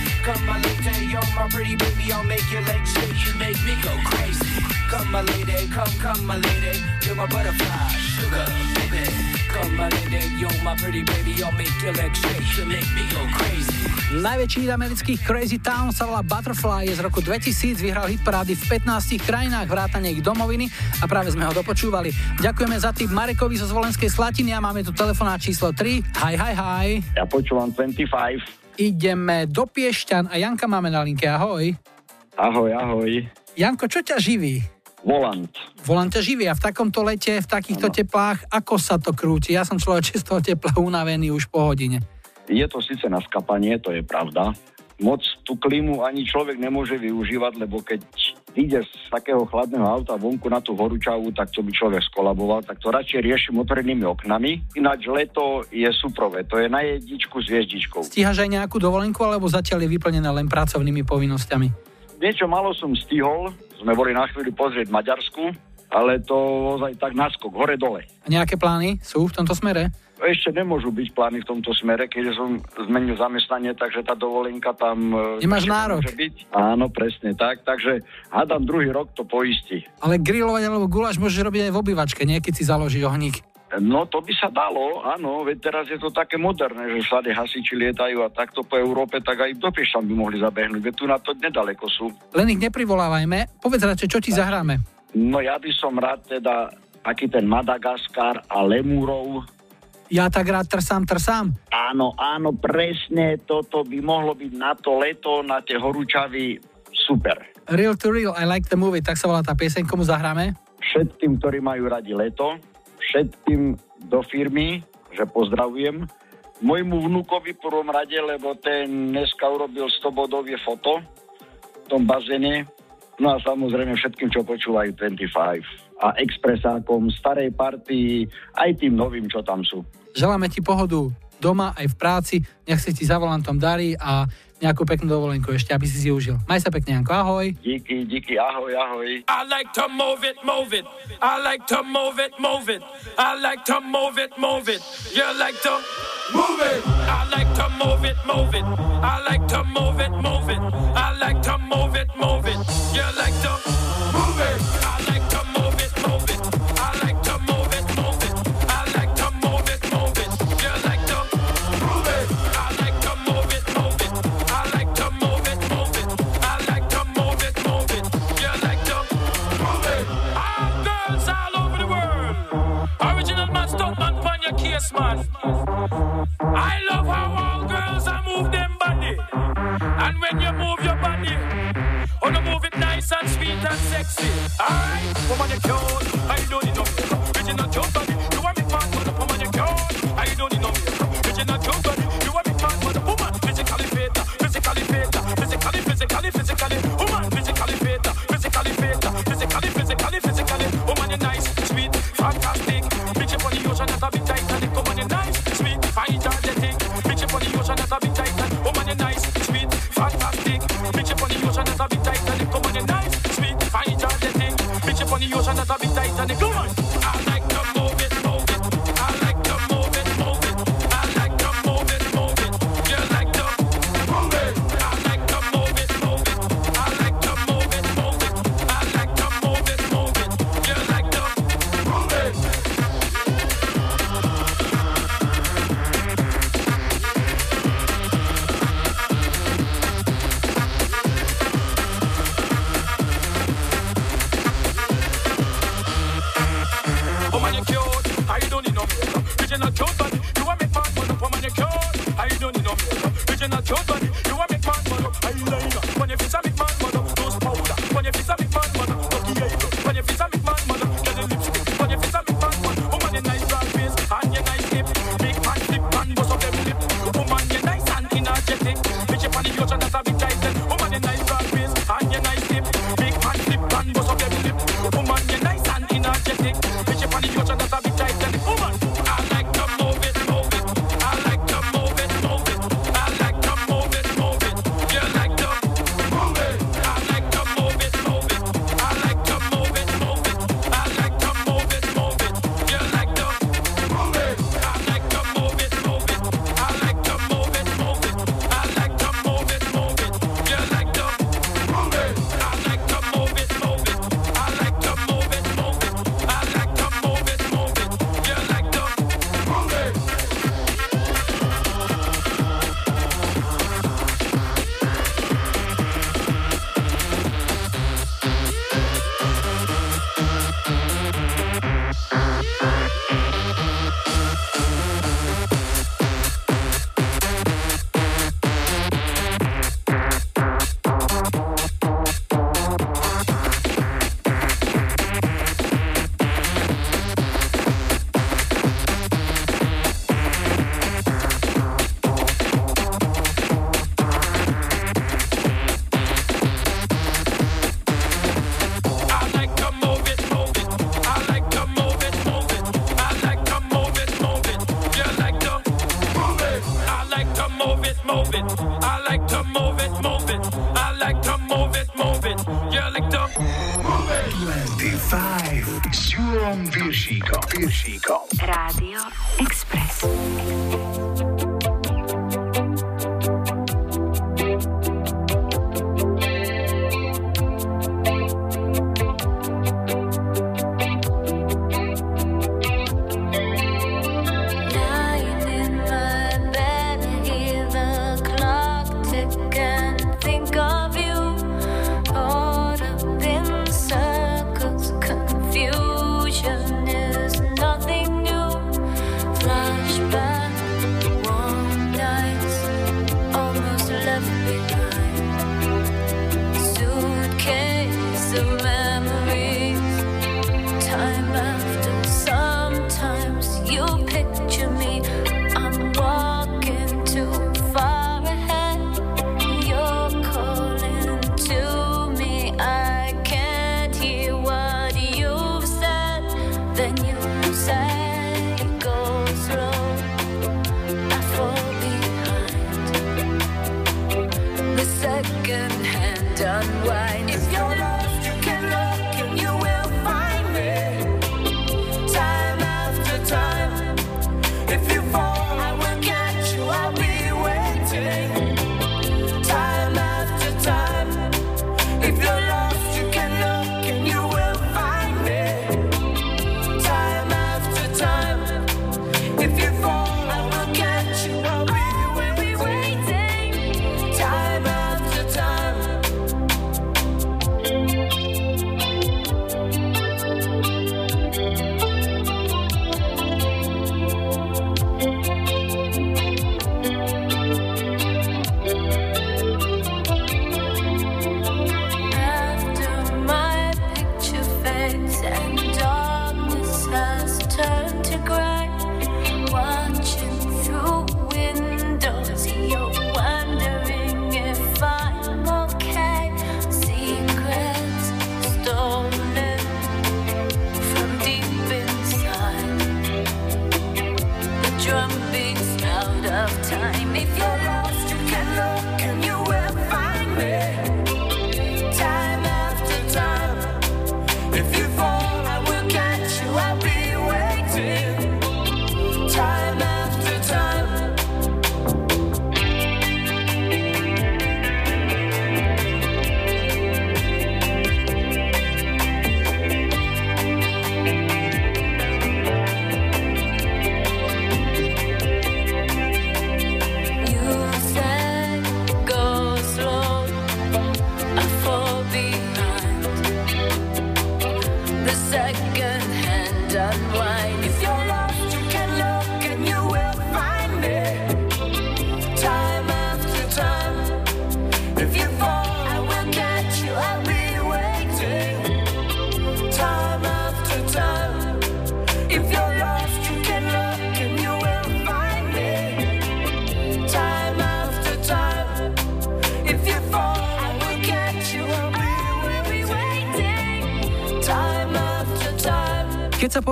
Come, my lady, yo, my pretty baby, I'll make your legs shake. You make me go crazy. Come, my lady, come, come, my lady. You're my butterfly, sugar, baby. Come, my lady, you're my pretty baby. I'll make your legs shake. You make me go crazy. Najväčší hit amerických Crazy Town sa volá Butterfly, je z roku 2000, vyhral hit parády v 15 krajinách, vrátane ich domoviny a práve sme ho dopočúvali. Ďakujeme za tip Marekovi zo Zvolenskej Slatiny a máme tu telefonát číslo 3. Hi, hi, hi. Ja počúvam 25. Ideme do Piešťan a Janka máme na linke, ahoj. Ahoj, ahoj. Janko, čo ťa živí? Volant. Volant ťa živí a v takomto lete, v takýchto ano. teplách, ako sa to krúti? Ja som človek z toho tepla unavený už po hodine. Je to síce na skapanie, to je pravda. Moc tú klímu ani človek nemôže využívať, lebo keď ide z takého chladného auta vonku na tú horúčavú, tak to by človek skolaboval, tak to radšej riešim otvorenými oknami. Ináč leto je suprové, to je na jedničku s hviezdičkou. Stíhaš aj nejakú dovolenku, alebo zatiaľ je vyplnené len pracovnými povinnosťami? Niečo malo som stihol, sme boli na chvíli pozrieť Maďarsku, ale to ozaj tak naskok, hore-dole. A nejaké plány sú v tomto smere? Ešte nemôžu byť plány v tomto smere, keďže som zmenil zamestnanie, takže tá dovolenka tam... e, Nemáš nárok. Byť. Áno, presne tak, takže hádam druhý rok to poistí. Ale grilovať alebo guláš môžeš robiť aj v obývačke, nie? Keď si založí ohník. No to by sa dalo, áno, veď teraz je to také moderné, že všade hasiči lietajú a takto po Európe, tak aj do Piešťan by mohli zabehnúť, veď tu na to nedaleko sú. Len ich neprivolávajme. Povedz radšej, čo ti zahráme. No ja by som rád teda aký ten Madagaskar a Lemúrov. Ja tak rád trsám, trsám. Áno, áno, presne, toto by mohlo byť na to leto, na tie horúčavy super. Real to real, I like the movie, tak sa volá tá pieseň, komu zahráme? Všetkým, ktorí majú radi leto, všetkým do firmy, že pozdravujem. Mojmu vnúkovi v prvom rade, lebo ten dneska urobil 100 bodové foto v tom bazéne. No a samozrejme všetkým, čo počúvajú 25 a expresákom, starej partii, aj tým novým, čo tam sú. Želáme ti pohodu doma aj v práci, nech si ti za volantom darí a nejakú peknú dovolenku ešte, aby si si užil. Maj sa pekne, Janko, ahoj. Díky, díky, ahoj, ahoj. I like to move it, move it. I like to move it, move it. I like to move it, move it. You like to move it. I like to move it, move it. I like to move it, move it. I like to move it. Your man. I love how all girls are move them body. And when you move your body, oh, you move it nice and sweet and sexy. Alright, woman, you cute. I don't need no makeup. Original cute body.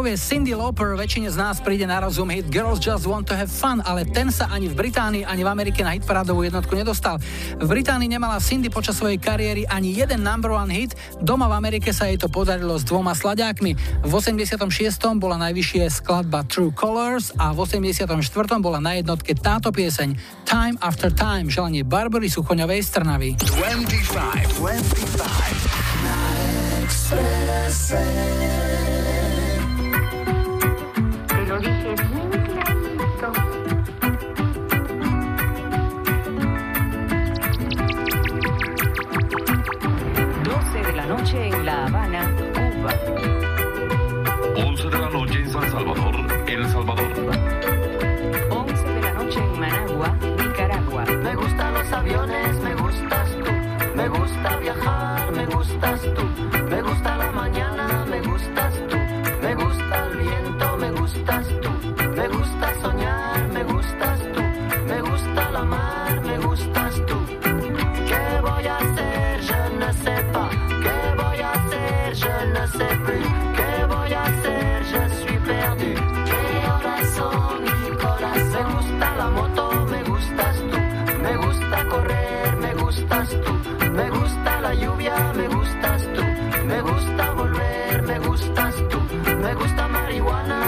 spevuje Cindy Lauper, väčšine z nás príde na rozum hit Girls Just Want to Have Fun, ale ten sa ani v Británii, ani v Amerike na hitparádovú jednotku nedostal. V Británii nemala Cindy počas svojej kariéry ani jeden number one hit, doma v Amerike sa jej to podarilo s dvoma slaďákmi. V 86. bola najvyššie skladba True Colors a v 84. bola na jednotke táto pieseň Time After Time, želanie Barbary Suchoňovej Strnavy. 25, 25 na San Salvador, El Salvador. 11 de la noche en Managua, Nicaragua. Me gustan los aviones, me gustas tú. Me gusta viajar, me gustas tú. Me gusta la mañana, me gustas tú. Me gusta el viento, me gustas tú. Me gusta la lluvia, me gustas tú, me gusta volver, me gustas tú, me gusta marihuana.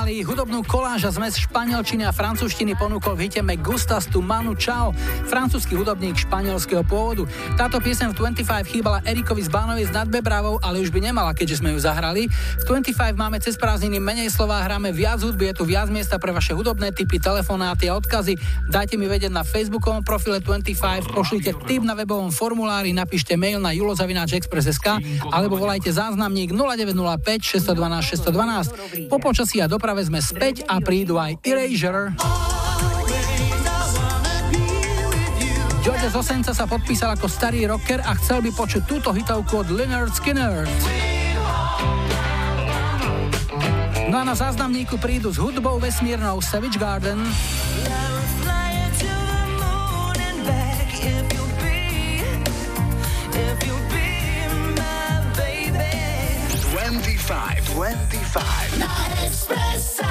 Nemali. Hudobnú koláž a zmes španielčiny a francúzštiny ponúkol v hite Gustas tu Manu Chao, francúzsky hudobník španielského pôvodu. Táto piesem v 25 chýbala Erikovi z Bánovi s Nadbebravou, ale už by nemala, keďže sme ju zahrali. V 25 máme cez prázdniny menej slova, hráme viac hudby, je tu viac miesta pre vaše hudobné typy, telefonáty a odkazy. Dajte mi vedieť na facebookovom profile 25, pošlite tip na webovom formulári, napíšte mail na julozavináčexpress.sk alebo volajte záznamník 0905 612 612. Po počasí a doprave sme späť a prídu aj Erasure. George z Osenca sa podpísal ako starý rocker a chcel by počuť túto hitovku od Leonard Skinner. No a na záznamníku prídu s hudbou vesmírnou Savage Garden. 25, 25. Na Expresse.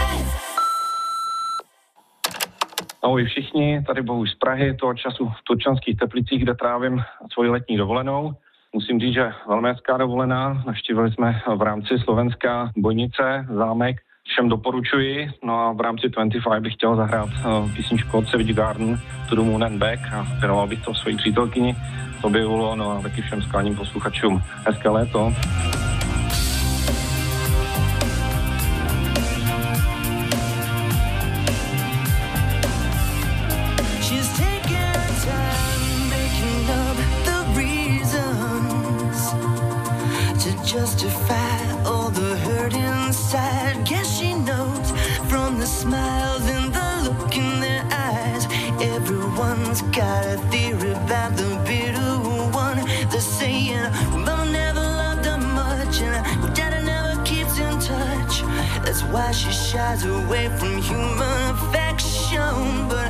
Ahoj všichni, tady Bohuž z Prahy, toho času v Turčanských Teplicích, kde trávím svoji letní dovolenou. Musím říct, že velmi hezká dovolená. Navštívili jsme v rámci Slovenska Bojnice, zámek. Všem doporučuji. No a v rámci 25 bych chtěl zahrát uh, písničku od Savage Garden, To the Moon and Back a věnoval bych to svojí přítelkyni, tobě Ulo, no a taky všem skláním posluchačům. Hezké léto. Justify all the hurt inside. Guess she knows from the smiles and the look in their eyes. Everyone's got a theory about the bitter one. They're saying, Mama never loved her much, and daddy never keeps in touch. That's why she shies away from human affection. But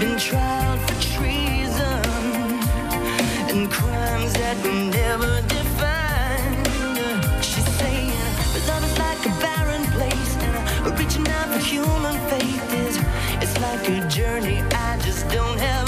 been tried for treason and crimes that we never defined. She's saying, love is like a barren place, and reaching out for human faith is it's like a journey I just don't have.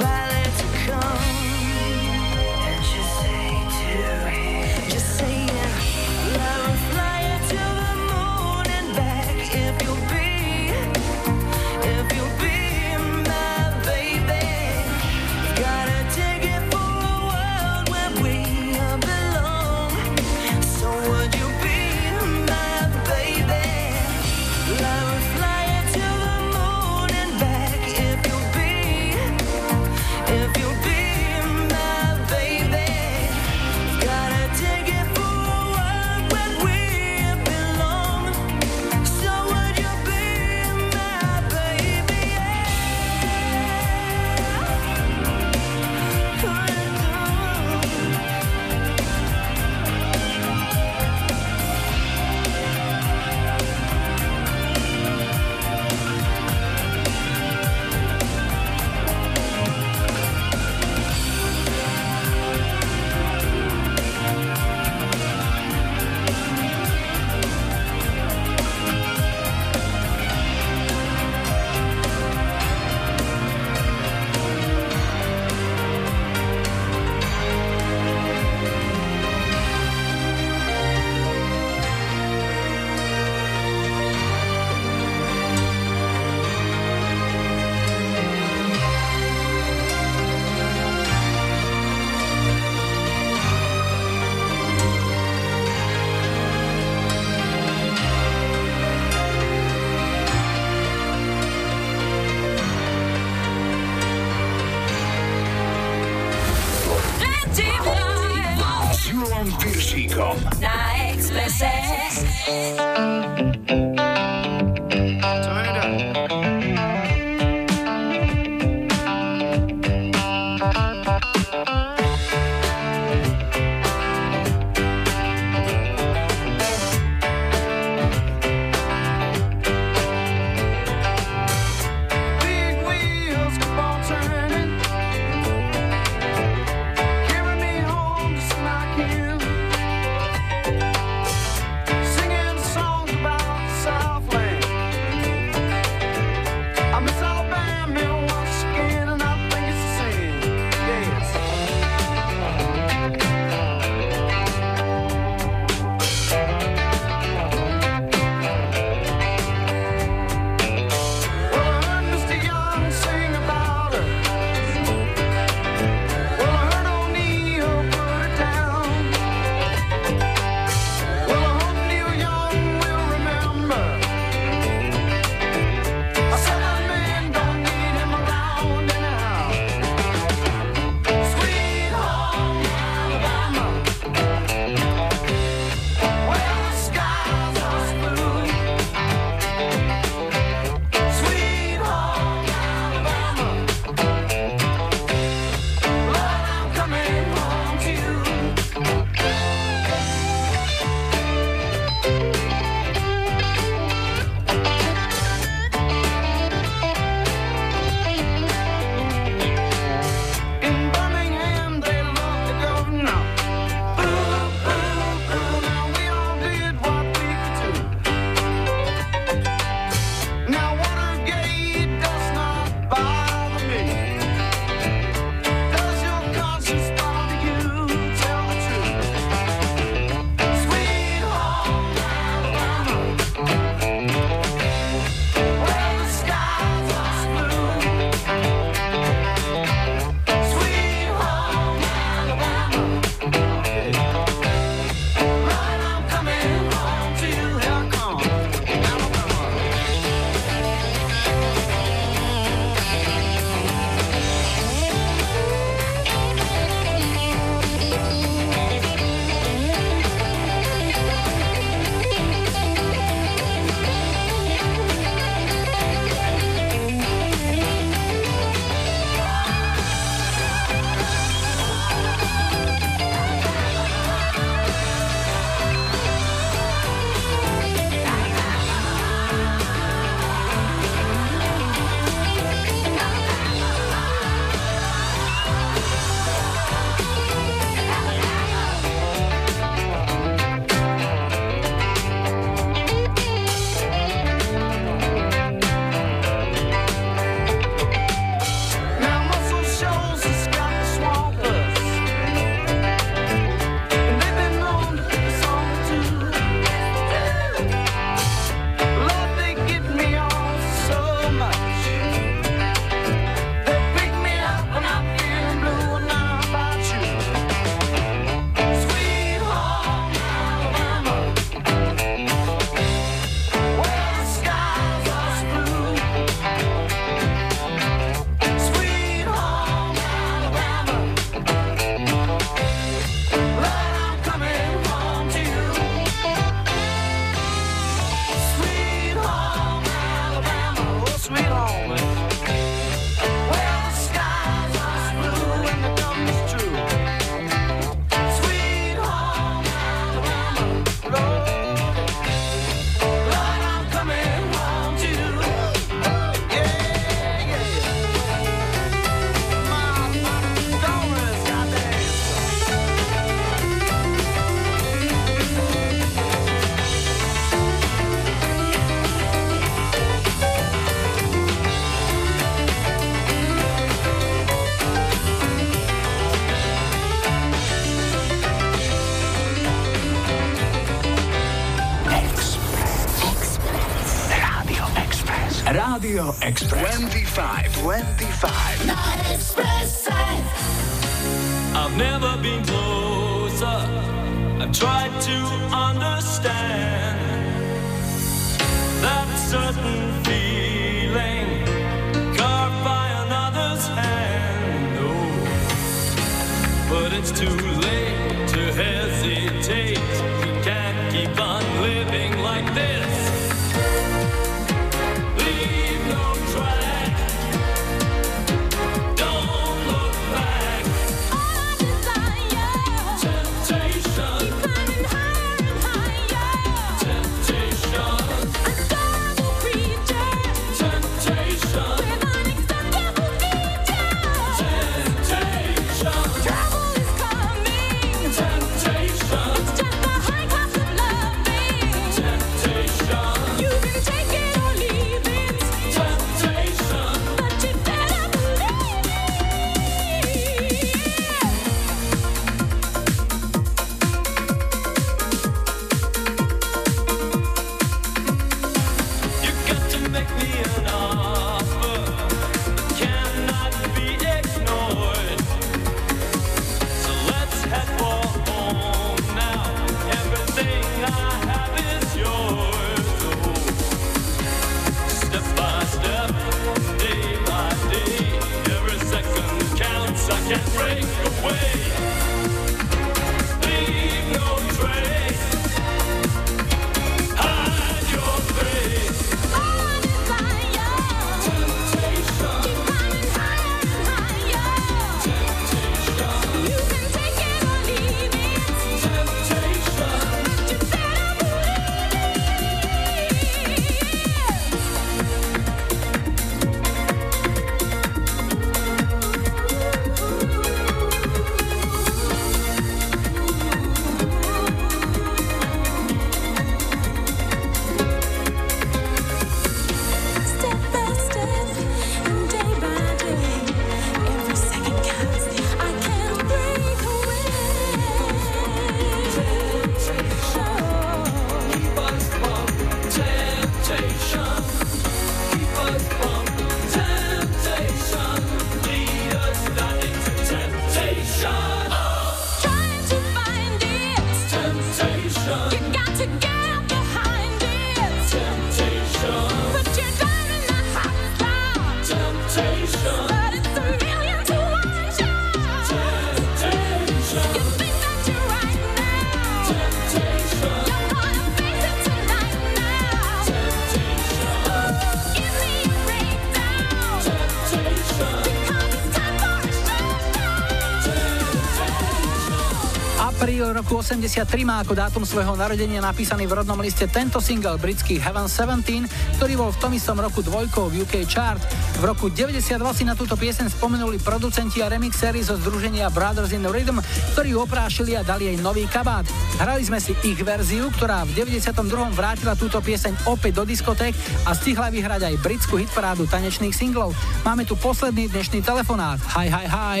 Roku 83 má ako dátum svojho narodenia napísaný v rodnom liste tento single britský Heaven 17, ktorý bol v tom istom roku dvojkou v UK chart. V roku 92 si na túto pieseň spomenuli producenti a remixéri zo združenia Brothers in Rhythm, ktorí ju oprášili a dali jej nový kabát. Hrali sme si ich verziu, ktorá v 92. vrátila túto pieseň opäť do diskoték a stihla vyhrať aj britskú hitparádu tanečných singlov. Máme tu posledný dnešný telefonát. Hi, hi, hi.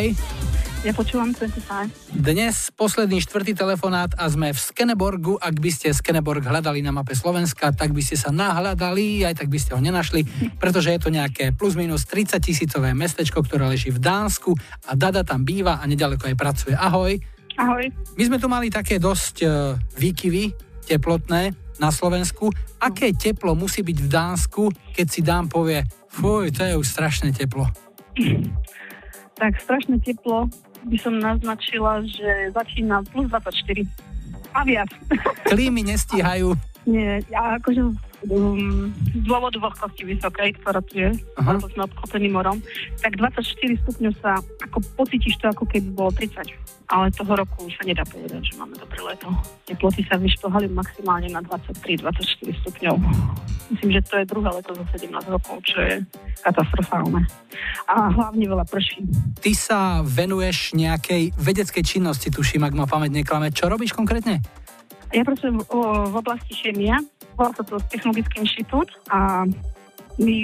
Ja počúvam 25. Dnes posledný štvrtý telefonát a sme v Skeneborgu. Ak by ste Skeneborg hľadali na mape Slovenska, tak by ste sa nahľadali, aj tak by ste ho nenašli, pretože je to nejaké plus minus 30 tisícové mestečko, ktoré leží v Dánsku a Dada tam býva a nedaleko aj pracuje. Ahoj. Ahoj. My sme tu mali také dosť uh, výkyvy teplotné na Slovensku. Aké teplo musí byť v Dánsku, keď si Dán povie, fuj, to je už strašne teplo. Tak strašné teplo by som naznačila, že začína plus 24 a viac. Klímy nestíhajú. Nie, ja akože um, z dôvodu vlhkosti vysokej, ktorá tu je, lebo sme obklopení morom, tak 24 stupňov sa, ako pocítiš to, ako keby bolo 30. Ale toho roku sa nedá povedať, že máme dobré leto. Teploty sa vyšplhali maximálne na 23-24 stupňov. Myslím, že to je druhé leto za 17 rokov, čo je katastrofálne. A hlavne veľa prší. Ty sa venuješ nejakej vedeckej činnosti, tuším, ak ma pamäť neklame. Čo robíš konkrétne? Ja pracujem v oblasti chemia, Volá sa to Technologický inštitút a my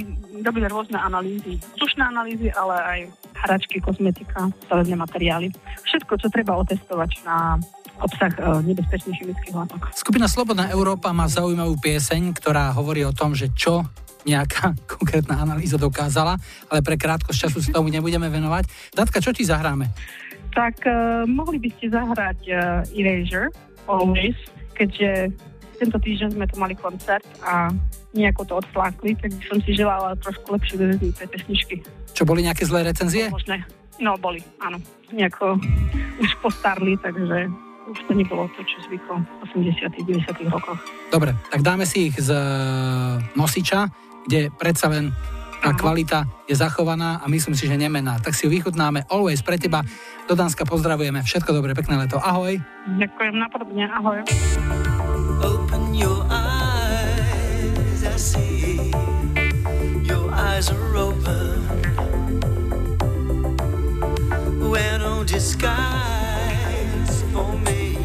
robíme rôzne analýzy. Sušné analýzy, ale aj hračky, kozmetika, stavebné materiály. Všetko, čo treba otestovať na obsah e, nebezpečných chemických látok. Skupina Slobodná Európa má zaujímavú pieseň, ktorá hovorí o tom, že čo nejaká konkrétna analýza dokázala, ale pre krátkosť času sa tomu nebudeme venovať. Datka, čo ti zahráme? Tak uh, mohli by ste zahrať e, uh, Erasure, Always, keďže tento týždeň sme tu mali koncert a nejako to odflákli, tak som si želala trošku lepšie vyveznúť tie pesničky. Čo boli nejaké zlé recenzie? Možné. No, boli, áno. Nejako už postarli, takže už to nebolo to, čo zvyklo v 80 90 rokoch. Dobre, tak dáme si ich z e, nosiča, kde predsa len tá kvalita je zachovaná a myslím si, že nemená. Tak si ju vychutnáme. Always pre teba. Do Dánska pozdravujeme. Všetko dobré, pekné leto. Ahoj. Ďakujem napodobne. Ahoj. eyes are open. Wear no disguise for me.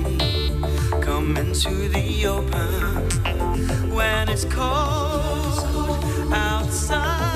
Come into the open when it's cold outside.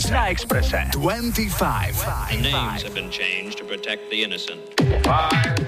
25. 25. Names have been changed to protect the innocent. Five.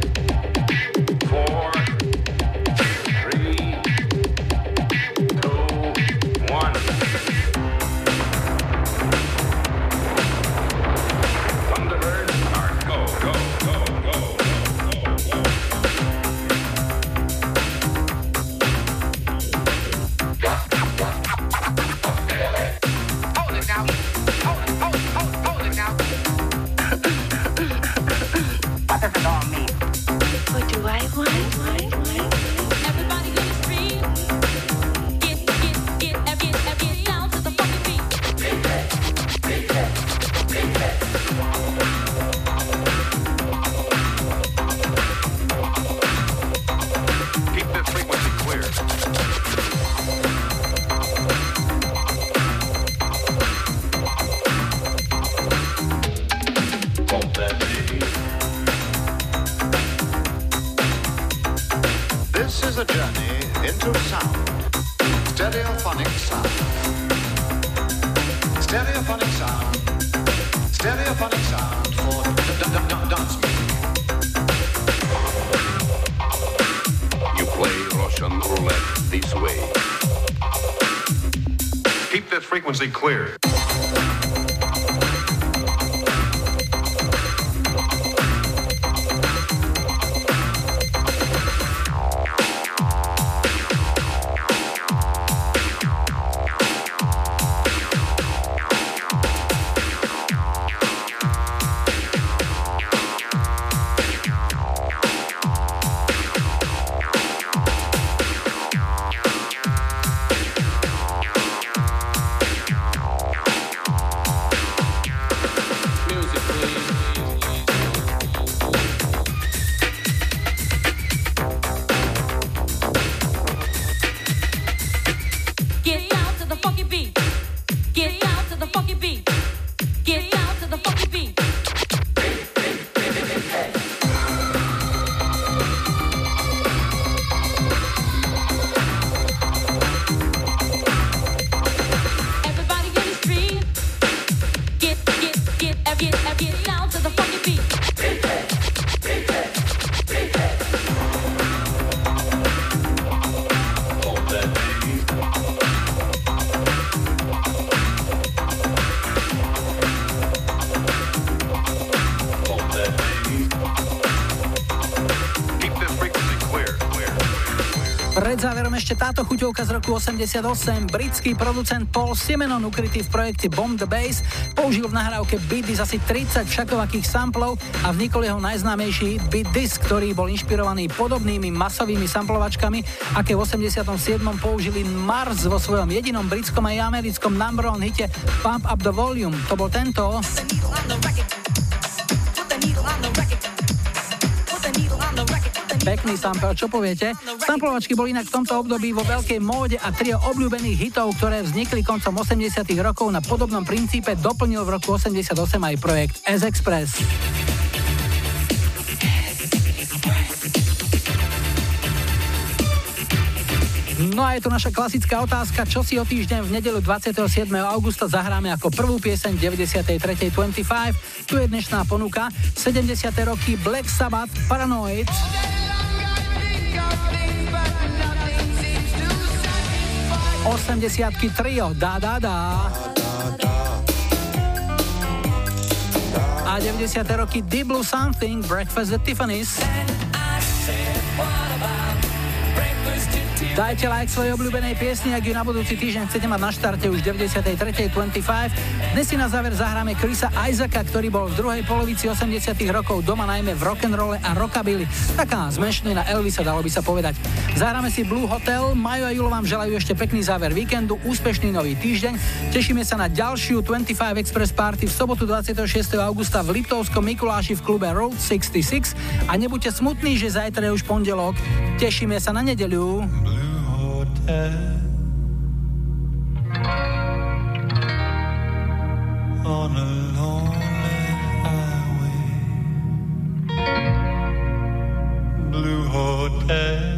Stereophonic sound. Stereophonic sound for dance music. You play Russian roulette this way. Keep that frequency clear. Chuťovka z roku 88. Britský producent Paul Simenon, ukrytý v projekte Bomb the Bass, použil v nahrávke Beat This asi 30 všakovakých samplov a vznikol jeho najznámejší Beat This, ktorý bol inšpirovaný podobnými masovými samplovačkami, aké v 87. použili Mars vo svojom jedinom britskom aj americkom number one hite Pump Up the Volume. To bol tento. Pekný sample, čo poviete? Samplovačky boli inak v tomto období vo veľkej móde a trio obľúbených hitov, ktoré vznikli koncom 80 rokov na podobnom princípe, doplnil v roku 88 aj projekt S-Express. No a je tu naša klasická otázka, čo si o týždeň v nedelu 27. augusta zahráme ako prvú pieseň 93.25. Tu je dnešná ponuka 70. roky Black Sabbath Paranoid. 80 trio Da Da Da. A 90. roky Deep Blue Something Breakfast at Tiffany's. Dajte like svojej obľúbenej piesni, ak ju na budúci týždeň chcete mať na štarte už 93.25. Dnes si na záver zahráme Chrisa Isaaca, ktorý bol v druhej polovici 80 rokov doma najmä v rock'n'rolle a rockabilly. Taká zmenšený na Elvisa, dalo by sa povedať. Zahráme si Blue Hotel. Majo a Julo vám želajú ešte pekný záver víkendu, úspešný nový týždeň. Tešíme sa na ďalšiu 25 Express Party v sobotu 26. augusta v Liptovskom Mikuláši v klube Road 66 a nebuďte smutní, že zajtra je už pondelok. Tešíme sa na nedeľu. Blue Hotel.